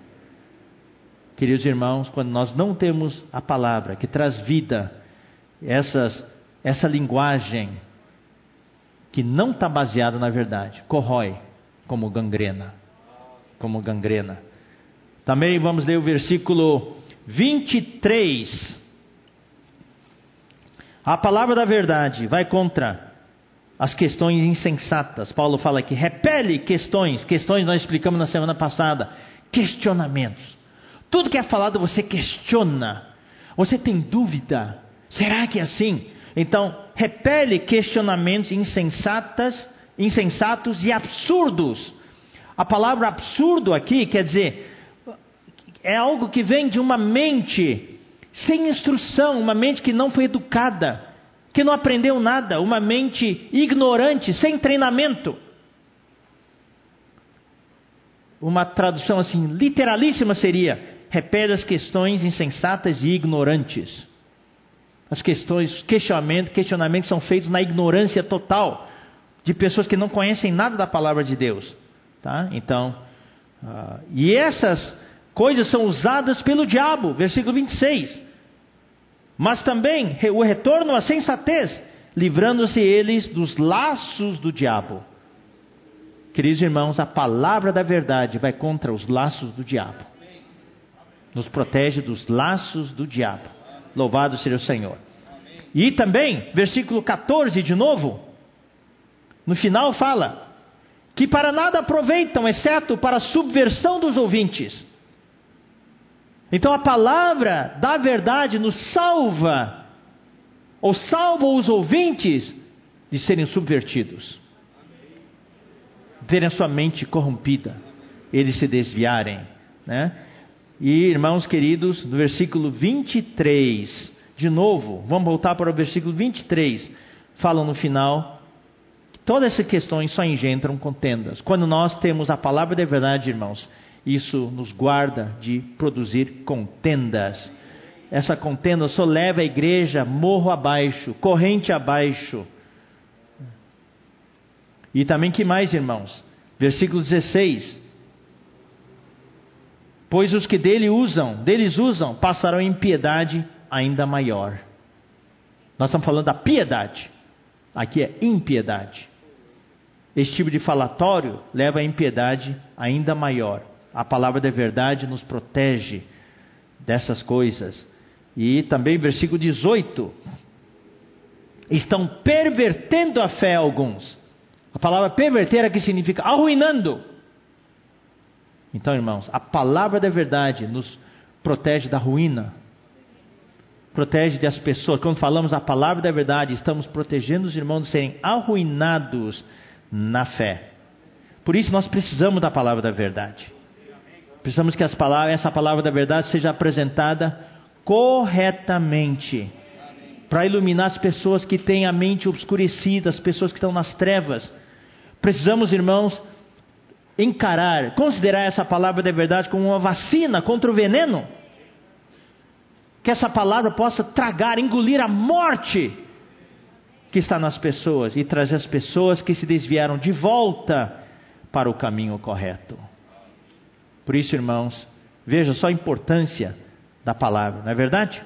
Queridos irmãos, quando nós não temos a palavra que traz vida, essas, essa linguagem que não está baseada na verdade, corrói como gangrena. Como gangrena. Também vamos ler o versículo 23. A palavra da verdade vai contra as questões insensatas. Paulo fala que repele questões. Questões nós explicamos na semana passada. Questionamentos. Tudo que é falado você questiona. Você tem dúvida. Será que é assim? Então, repele questionamentos insensatas, insensatos e absurdos. A palavra absurdo aqui quer dizer é algo que vem de uma mente sem instrução, uma mente que não foi educada, que não aprendeu nada, uma mente ignorante, sem treinamento. Uma tradução assim, literalíssima seria: repete as questões insensatas e ignorantes. As questões, questionamentos, questionamentos são feitos na ignorância total de pessoas que não conhecem nada da palavra de Deus. Tá? Então, uh, e essas coisas são usadas pelo diabo, versículo 26. Mas também o retorno à sensatez, livrando-se eles dos laços do diabo. Queridos irmãos, a palavra da verdade vai contra os laços do diabo. Nos protege dos laços do diabo. Louvado seja o Senhor. E também, versículo 14 de novo, no final fala que para nada aproveitam, exceto para a subversão dos ouvintes. Então a palavra da verdade nos salva, ou salva os ouvintes de serem subvertidos, verem a sua mente corrompida, eles se desviarem. Né? E irmãos queridos, no versículo 23, de novo, vamos voltar para o versículo 23, falam no final que todas essas questões só engendram contendas. Quando nós temos a palavra da verdade, irmãos, isso nos guarda de produzir contendas. Essa contenda só leva a igreja morro abaixo, corrente abaixo. E também que mais, irmãos? Versículo 16. Pois os que dele usam, deles usam, passarão em piedade ainda maior. Nós estamos falando da piedade. Aqui é impiedade. Esse tipo de falatório leva a impiedade ainda maior. A palavra da verdade nos protege dessas coisas. E também versículo 18. Estão pervertendo a fé alguns. A palavra perverter aqui significa arruinando. Então, irmãos, a palavra da verdade nos protege da ruína. Protege das pessoas. Quando falamos a palavra da verdade, estamos protegendo os irmãos de serem arruinados na fé. Por isso nós precisamos da palavra da verdade. Precisamos que palavras, essa palavra da verdade seja apresentada corretamente. Para iluminar as pessoas que têm a mente obscurecida, as pessoas que estão nas trevas. Precisamos, irmãos, encarar, considerar essa palavra da verdade como uma vacina contra o veneno. Que essa palavra possa tragar, engolir a morte que está nas pessoas e trazer as pessoas que se desviaram de volta para o caminho correto. Por isso, irmãos, veja só a importância da palavra, não é verdade?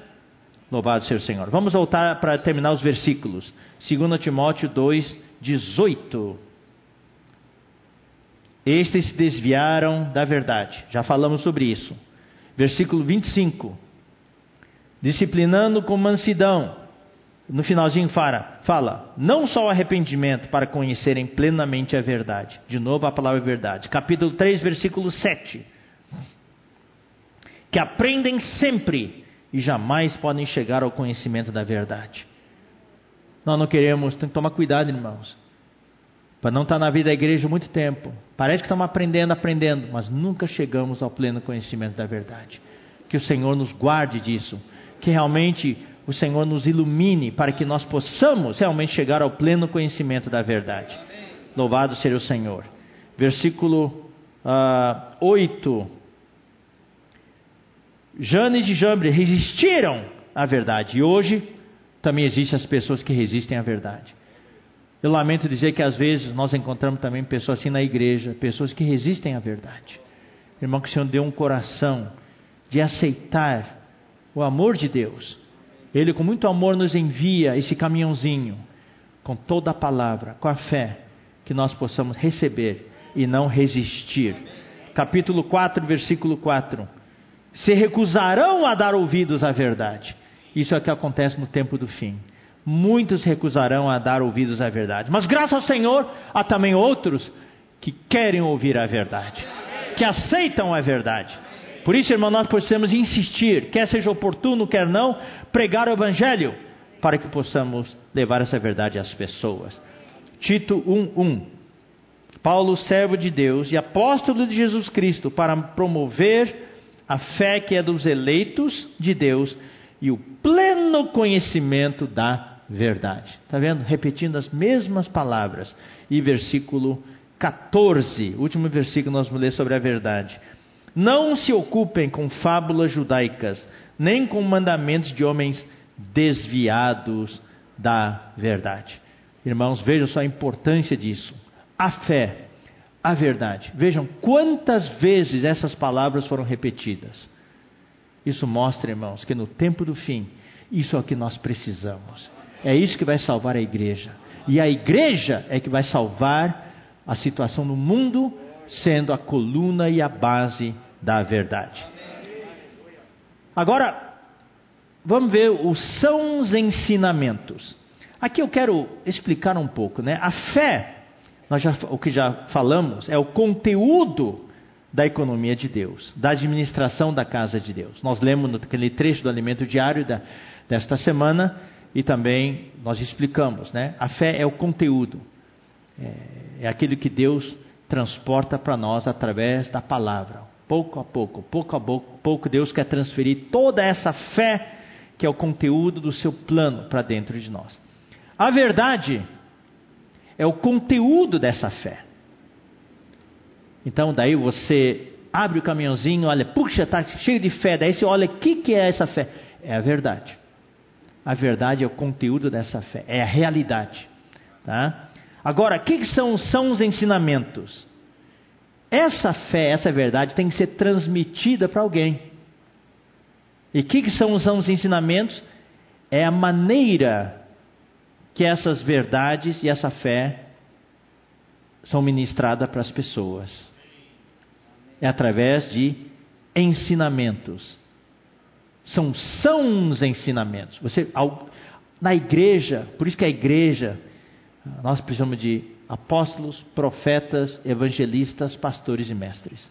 Louvado seja o Senhor. Vamos voltar para terminar os versículos. 2 Timóteo 2, 18. Estes se desviaram da verdade. Já falamos sobre isso. Versículo 25. Disciplinando com mansidão. No finalzinho fala, fala, não só o arrependimento para conhecerem plenamente a verdade. De novo a palavra verdade. Capítulo 3, versículo 7 que aprendem sempre e jamais podem chegar ao conhecimento da verdade. Nós não queremos, tem que tomar cuidado, irmãos, para não estar na vida da igreja muito tempo. Parece que estamos aprendendo, aprendendo, mas nunca chegamos ao pleno conhecimento da verdade. Que o Senhor nos guarde disso, que realmente o Senhor nos ilumine para que nós possamos realmente chegar ao pleno conhecimento da verdade. Louvado seja o Senhor. Versículo uh, ah, 8. Janes e Jambre resistiram à verdade. E hoje também existem as pessoas que resistem à verdade. Eu lamento dizer que às vezes nós encontramos também pessoas assim na igreja, pessoas que resistem à verdade. Irmão, que o Senhor deu um coração de aceitar o amor de Deus. Ele, com muito amor, nos envia esse caminhãozinho, com toda a palavra, com a fé, que nós possamos receber e não resistir. Capítulo 4, versículo 4. Se recusarão a dar ouvidos à verdade. Isso é o que acontece no tempo do fim. Muitos recusarão a dar ouvidos à verdade. Mas graças ao Senhor, há também outros que querem ouvir a verdade, que aceitam a verdade. Por isso, irmão, nós precisamos insistir, quer seja oportuno, quer não, pregar o Evangelho, para que possamos levar essa verdade às pessoas. Tito 1:1. Paulo, servo de Deus e apóstolo de Jesus Cristo, para promover a fé que é dos eleitos de Deus e o pleno conhecimento da verdade. Está vendo? Repetindo as mesmas palavras. E versículo 14, último versículo nós vamos ler sobre a verdade. Não se ocupem com fábulas judaicas, nem com mandamentos de homens desviados da verdade. Irmãos, vejam só a importância disso. A fé, a verdade. Vejam quantas vezes essas palavras foram repetidas. Isso mostra, irmãos, que no tempo do fim, isso é o que nós precisamos. É isso que vai salvar a igreja. E a igreja é que vai salvar a situação no mundo, sendo a coluna e a base da verdade. Agora, vamos ver os sãos ensinamentos. Aqui eu quero explicar um pouco, né? A fé, nós já, o que já falamos, é o conteúdo da economia de Deus, da administração da casa de Deus. Nós lemos naquele trecho do alimento diário da, desta semana e também nós explicamos, né? A fé é o conteúdo, é, é aquilo que Deus transporta para nós através da palavra. Pouco a pouco, pouco a pouco, pouco Deus quer transferir toda essa fé que é o conteúdo do seu plano para dentro de nós. A verdade é o conteúdo dessa fé. Então daí você abre o caminhãozinho, olha, puxa, está cheio de fé. Daí você olha, o que, que é essa fé? É a verdade. A verdade é o conteúdo dessa fé, é a realidade. Tá? Agora, o que, são, são os ensinamentos? Essa fé, essa verdade tem que ser transmitida para alguém. E o que, que são, são os ensinamentos? É a maneira que essas verdades e essa fé são ministradas para as pessoas. É através de ensinamentos. São sãos ensinamentos. Você, na igreja, por isso que a igreja, nós precisamos de apóstolos, profetas, evangelistas, pastores e mestres.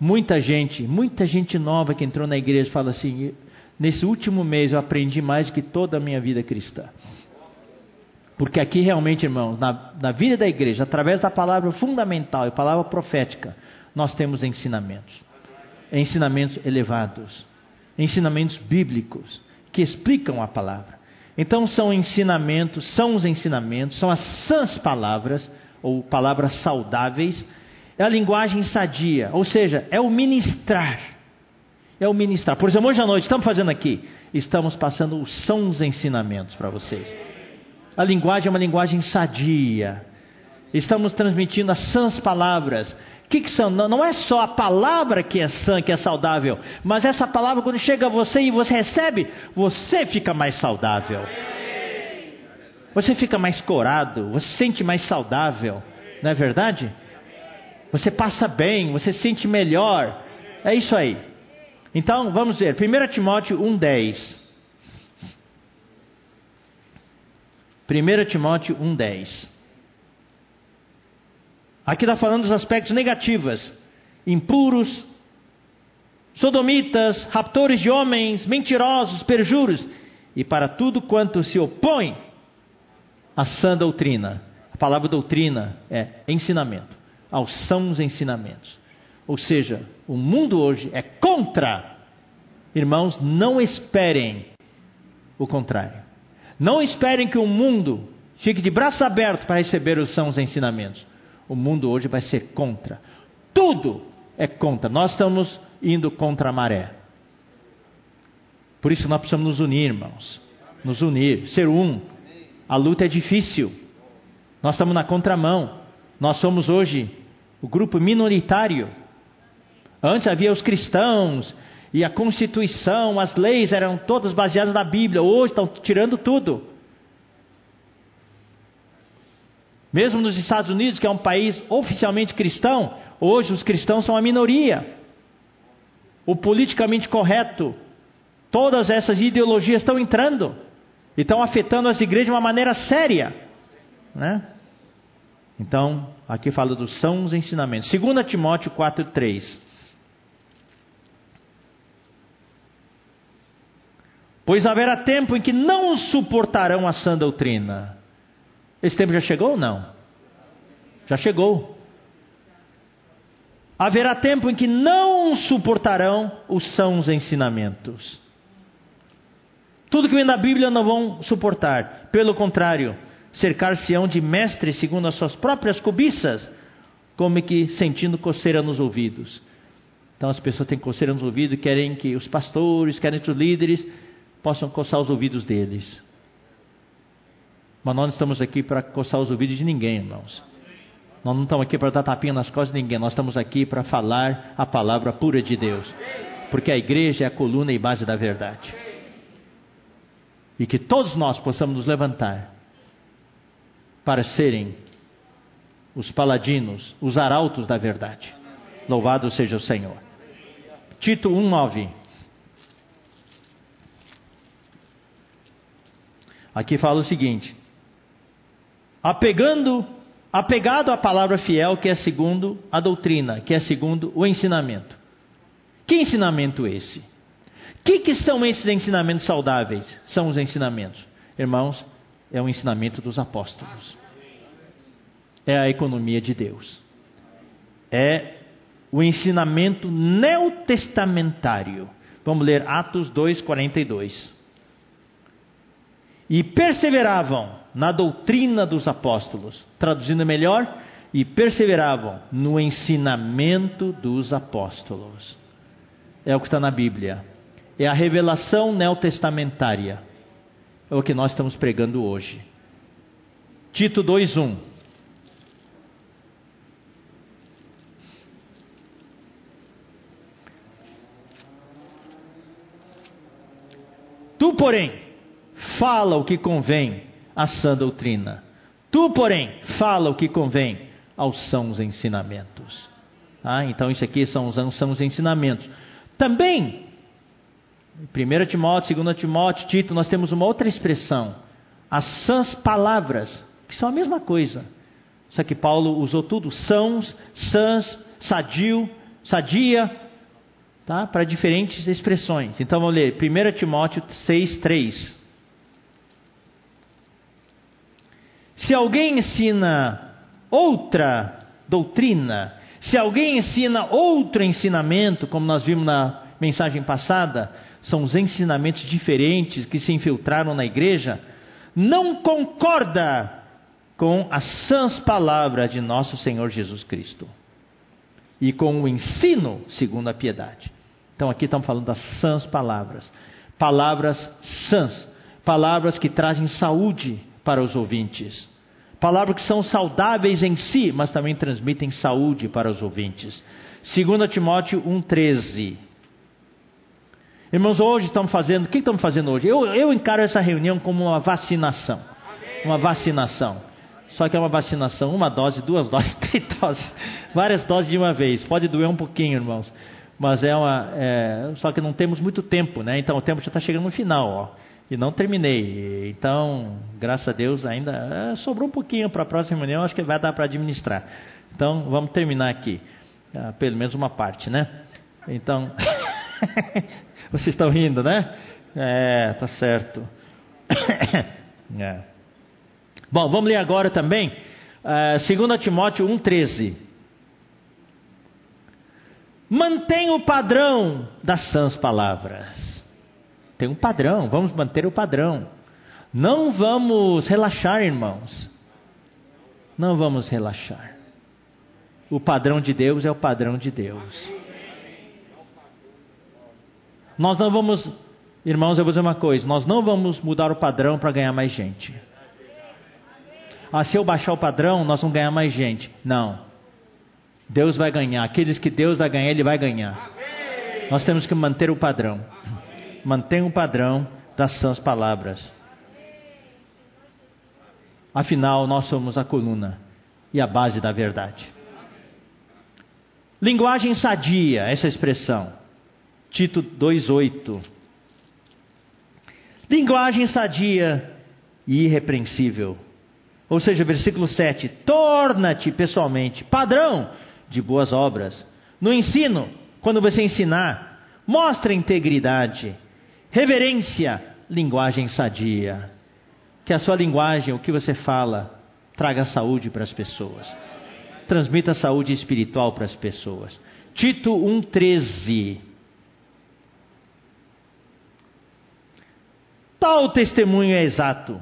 Muita gente, muita gente nova que entrou na igreja fala assim: nesse último mês eu aprendi mais do que toda a minha vida cristã. Porque aqui realmente, irmãos, na, na vida da igreja, através da palavra fundamental e palavra profética, nós temos ensinamentos. Ensinamentos elevados. Ensinamentos bíblicos que explicam a palavra. Então são ensinamentos, são os ensinamentos, são as sãs palavras, ou palavras saudáveis, é a linguagem sadia, ou seja, é o ministrar. É o ministrar. Por exemplo, hoje à noite, estamos fazendo aqui, estamos passando os sãos ensinamentos para vocês. A linguagem é uma linguagem sadia. Estamos transmitindo as sãs palavras. Que, que, são? Não é só a palavra que é sã, que é saudável, mas essa palavra, quando chega a você e você recebe, você fica mais saudável. Você fica mais corado, você se sente mais saudável, não é verdade? Você passa bem, você se sente melhor. É isso aí. Então, vamos ver. 1 Timóteo 1,10. 1 Timóteo 1,10. Aqui está falando dos aspectos negativos, impuros, sodomitas, raptores de homens, mentirosos, perjuros, e para tudo quanto se opõe à sã doutrina. A palavra doutrina é ensinamento, aos sãos ensinamentos. Ou seja, o mundo hoje é contra. Irmãos, não esperem o contrário. Não esperem que o mundo fique de braços abertos para receber os sãos ensinamentos. O mundo hoje vai ser contra. Tudo é contra. Nós estamos indo contra a maré. Por isso nós precisamos nos unir, irmãos. Nos unir, ser um. A luta é difícil. Nós estamos na contramão. Nós somos hoje o grupo minoritário. Antes havia os cristãos e a Constituição, as leis eram todas baseadas na Bíblia. Hoje estão tirando tudo. Mesmo nos Estados Unidos, que é um país oficialmente cristão, hoje os cristãos são a minoria. O politicamente correto, todas essas ideologias estão entrando e estão afetando as igrejas de uma maneira séria. Né? Então, aqui fala dos sãos ensinamentos. 2 Timóteo 4,3. Pois haverá tempo em que não suportarão a sã doutrina. Esse tempo já chegou ou não? Já chegou. Haverá tempo em que não suportarão os sãos ensinamentos. Tudo que vem da Bíblia não vão suportar. Pelo contrário, cercar-se-ão de mestres segundo as suas próprias cobiças, como que sentindo coceira nos ouvidos. Então as pessoas têm coceira nos ouvidos e querem que os pastores, querem que os líderes possam coçar os ouvidos deles. Mas nós não estamos aqui para coçar os ouvidos de ninguém, irmãos. Nós não estamos aqui para dar tapinha nas costas de ninguém. Nós estamos aqui para falar a palavra pura de Deus. Porque a igreja é a coluna e base da verdade. E que todos nós possamos nos levantar para serem os paladinos, os arautos da verdade. Louvado seja o Senhor. Tito 1,9. Aqui fala o seguinte: apegando, apegado à palavra fiel, que é segundo a doutrina, que é segundo o ensinamento. Que ensinamento esse? O que, que são esses ensinamentos saudáveis? São os ensinamentos. Irmãos, é o ensinamento dos apóstolos. É a economia de Deus. É o ensinamento neotestamentário. Vamos ler Atos 2,42 e perseveravam na doutrina dos apóstolos. Traduzindo melhor, e perseveravam no ensinamento dos apóstolos. É o que está na Bíblia. É a revelação neotestamentária. É o que nós estamos pregando hoje. Tito 2:1. Tu, porém, fala o que convém à sã doutrina. Tu, porém, fala o que convém aos sãos ensinamentos. Ah, então isso aqui são os, são os ensinamentos. Também, 1 Timóteo, 2 Timóteo, Tito, nós temos uma outra expressão. As sãs palavras, que são a mesma coisa. Só que Paulo usou tudo, sãos, sãs, sadio, sadia, tá? para diferentes expressões. Então vamos ler 1 Timóteo 6, 3. Se alguém ensina outra doutrina, se alguém ensina outro ensinamento, como nós vimos na mensagem passada, são os ensinamentos diferentes que se infiltraram na igreja, não concorda com as sãs palavras de nosso Senhor Jesus Cristo e com o ensino segundo a piedade. Então aqui estamos falando das sãs palavras, palavras sãs, palavras que trazem saúde para os ouvintes. Palavras que são saudáveis em si, mas também transmitem saúde para os ouvintes. 2 Timóteo 1,13. Irmãos, hoje estamos fazendo, o que estamos fazendo hoje? Eu, eu encaro essa reunião como uma vacinação. Uma vacinação. Só que é uma vacinação, uma dose, duas doses, três doses, várias doses de uma vez. Pode doer um pouquinho, irmãos. Mas é uma. É, só que não temos muito tempo, né? Então o tempo já está chegando no final, ó e não terminei. Então, graças a Deus, ainda é, sobrou um pouquinho para a próxima reunião, acho que vai dar para administrar. Então, vamos terminar aqui, ah, pelo menos uma parte, né? Então, Vocês estão rindo, né? É, tá certo. é. Bom, vamos ler agora também, uh, 2 Timóteo 1,13. Mantém o padrão das sãs palavras. Tem um padrão, vamos manter o padrão. Não vamos relaxar, irmãos. Não vamos relaxar. O padrão de Deus é o padrão de Deus. Nós não vamos, irmãos, eu vou dizer uma coisa: nós não vamos mudar o padrão para ganhar mais gente. Ah, se eu baixar o padrão, nós vamos ganhar mais gente. Não. Deus vai ganhar. Aqueles que Deus vai ganhar, Ele vai ganhar. Nós temos que manter o padrão. Mantenha o padrão das sãs palavras. Afinal, nós somos a coluna e a base da verdade. Linguagem sadia, essa expressão. Tito 2,8. Linguagem sadia e irrepreensível. Ou seja, versículo 7: Torna-te pessoalmente padrão de boas obras. No ensino, quando você ensinar, mostre integridade, reverência, linguagem sadia. Que a sua linguagem, o que você fala, traga saúde para as pessoas. Transmita saúde espiritual para as pessoas. Tito 1,13. Tal testemunho é exato.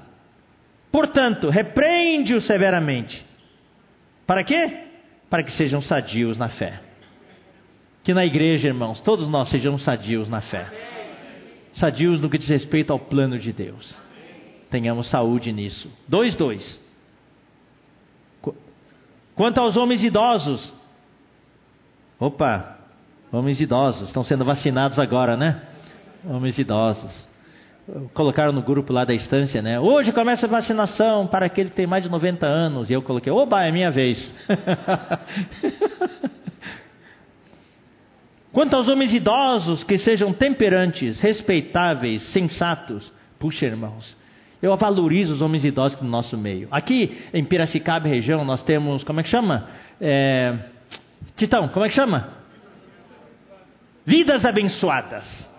Portanto, repreende-o severamente. Para quê? Para que sejam sadios na fé. Que na igreja, irmãos, todos nós sejamos sadios na fé. Sadios no que diz respeito ao plano de Deus. Tenhamos saúde nisso. 2:2. Quanto aos homens idosos. Opa, homens idosos estão sendo vacinados agora, né? Homens idosos colocaram no grupo lá da estância, né? Hoje começa a vacinação para aquele que tem mais de 90 anos. E eu coloquei, oba, é minha vez. Quanto aos homens idosos, que sejam temperantes, respeitáveis, sensatos. Puxa, irmãos, eu valorizo os homens idosos no nosso meio. Aqui em Piracicaba, região, nós temos, como é que chama? É... Titão, como é que chama? Vidas abençoadas.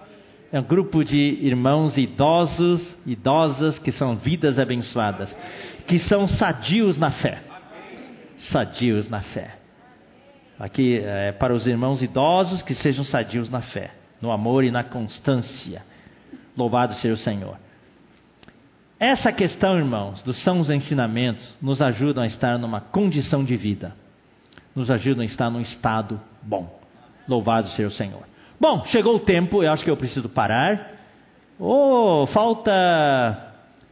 É um grupo de irmãos idosos, idosas, que são vidas abençoadas, que são sadios na fé. Sadios na fé. Aqui é para os irmãos idosos que sejam sadios na fé, no amor e na constância. Louvado seja o Senhor. Essa questão, irmãos, dos sãos ensinamentos, nos ajudam a estar numa condição de vida, nos ajudam a estar num estado bom. Louvado seja o Senhor. Bom, chegou o tempo, eu acho que eu preciso parar. Oh, falta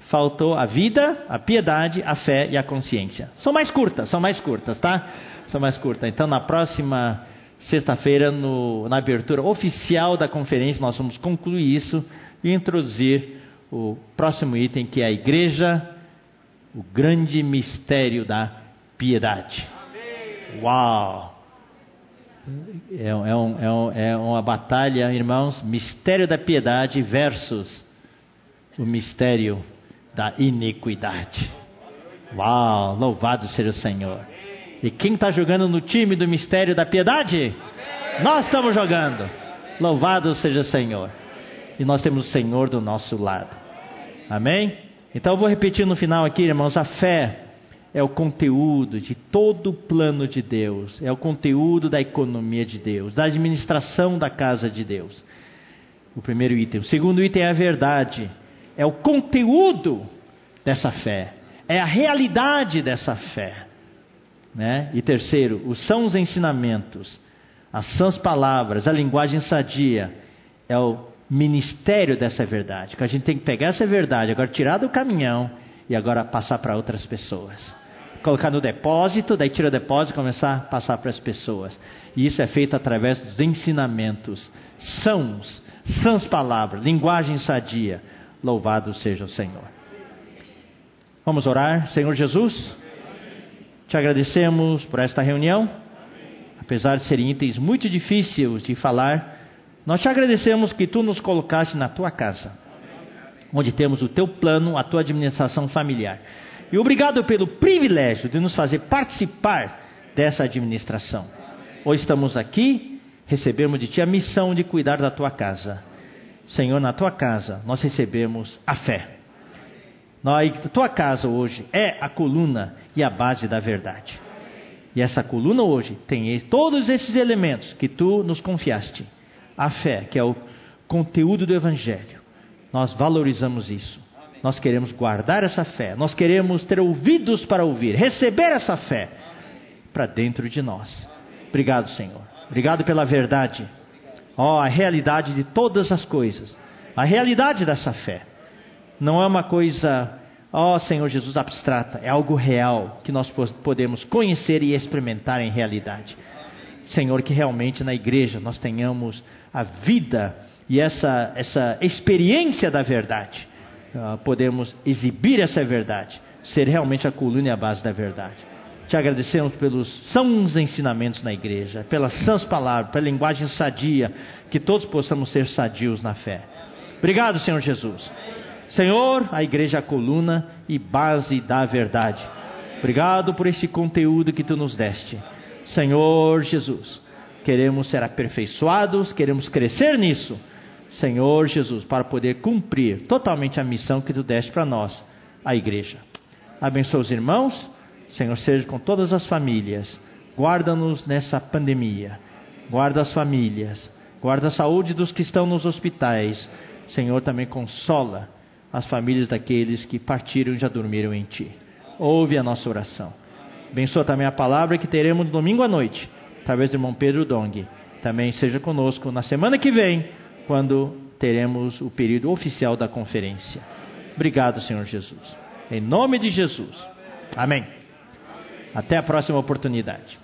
faltou a vida, a piedade, a fé e a consciência. São mais curtas, são mais curtas, tá? São mais curtas. Então, na próxima sexta-feira, na abertura oficial da conferência, nós vamos concluir isso e introduzir o próximo item, que é a igreja, o grande mistério da piedade. Uau! É, é, um, é, um, é uma batalha, irmãos, mistério da piedade versus o mistério da iniquidade. Uau, louvado seja o Senhor. E quem está jogando no time do mistério da piedade? Nós estamos jogando. Louvado seja o Senhor. E nós temos o Senhor do nosso lado. Amém? Então eu vou repetir no final aqui, irmãos, a fé é o conteúdo de todo o plano de Deus, é o conteúdo da economia de Deus, da administração da casa de Deus. O primeiro item. O segundo item é a verdade, é o conteúdo dessa fé, é a realidade dessa fé. Né? E terceiro, os são os ensinamentos, as sãs palavras, a linguagem sadia, é o ministério dessa verdade. Que a gente tem que pegar essa verdade, agora tirar do caminhão e agora passar para outras pessoas colocar no depósito, daí tira o depósito e começar a passar para as pessoas. E isso é feito através dos ensinamentos, sãos, sãs palavras, linguagem sadia. Louvado seja o Senhor. Vamos orar, Senhor Jesus. Te agradecemos por esta reunião. Apesar de serem itens muito difíceis de falar, nós te agradecemos que tu nos colocaste na tua casa, onde temos o teu plano, a tua administração familiar. E obrigado pelo privilégio de nos fazer participar dessa administração. Hoje estamos aqui recebemos de Ti a missão de cuidar da Tua casa. Senhor, na Tua casa nós recebemos a fé. Nós, Tua casa hoje é a coluna e a base da verdade. E essa coluna hoje tem todos esses elementos que Tu nos confiaste. A fé, que é o conteúdo do Evangelho. Nós valorizamos isso. Nós queremos guardar essa fé. Nós queremos ter ouvidos para ouvir, receber essa fé para dentro de nós. Obrigado, Senhor. Obrigado pela verdade. Ó, a realidade de todas as coisas. A realidade dessa fé. Não é uma coisa, ó Senhor Jesus, abstrata. É algo real que nós podemos conhecer e experimentar em realidade. Senhor, que realmente na igreja nós tenhamos a vida e essa, essa experiência da verdade. Uh, podemos exibir essa verdade, ser realmente a coluna e a base da verdade. Te agradecemos pelos sãos ensinamentos na igreja, pelas sãs palavras, pela linguagem sadia, que todos possamos ser sadios na fé. Obrigado, Senhor Jesus. Senhor, a igreja é a coluna e base da verdade. Obrigado por esse conteúdo que tu nos deste. Senhor Jesus, queremos ser aperfeiçoados, queremos crescer nisso. Senhor Jesus, para poder cumprir totalmente a missão que tu deste para nós, a igreja. Abençoa os irmãos Senhor, seja com todas as famílias. Guarda-nos nessa pandemia. Guarda as famílias. Guarda a saúde dos que estão nos hospitais. Senhor, também consola as famílias daqueles que partiram e já dormiram em Ti. Ouve a nossa oração. Abençoa também a palavra que teremos domingo à noite, através do irmão Pedro Dong. Também seja conosco na semana que vem, quando teremos o período oficial da conferência. Obrigado, Senhor Jesus. Em nome de Jesus. Amém. Até a próxima oportunidade.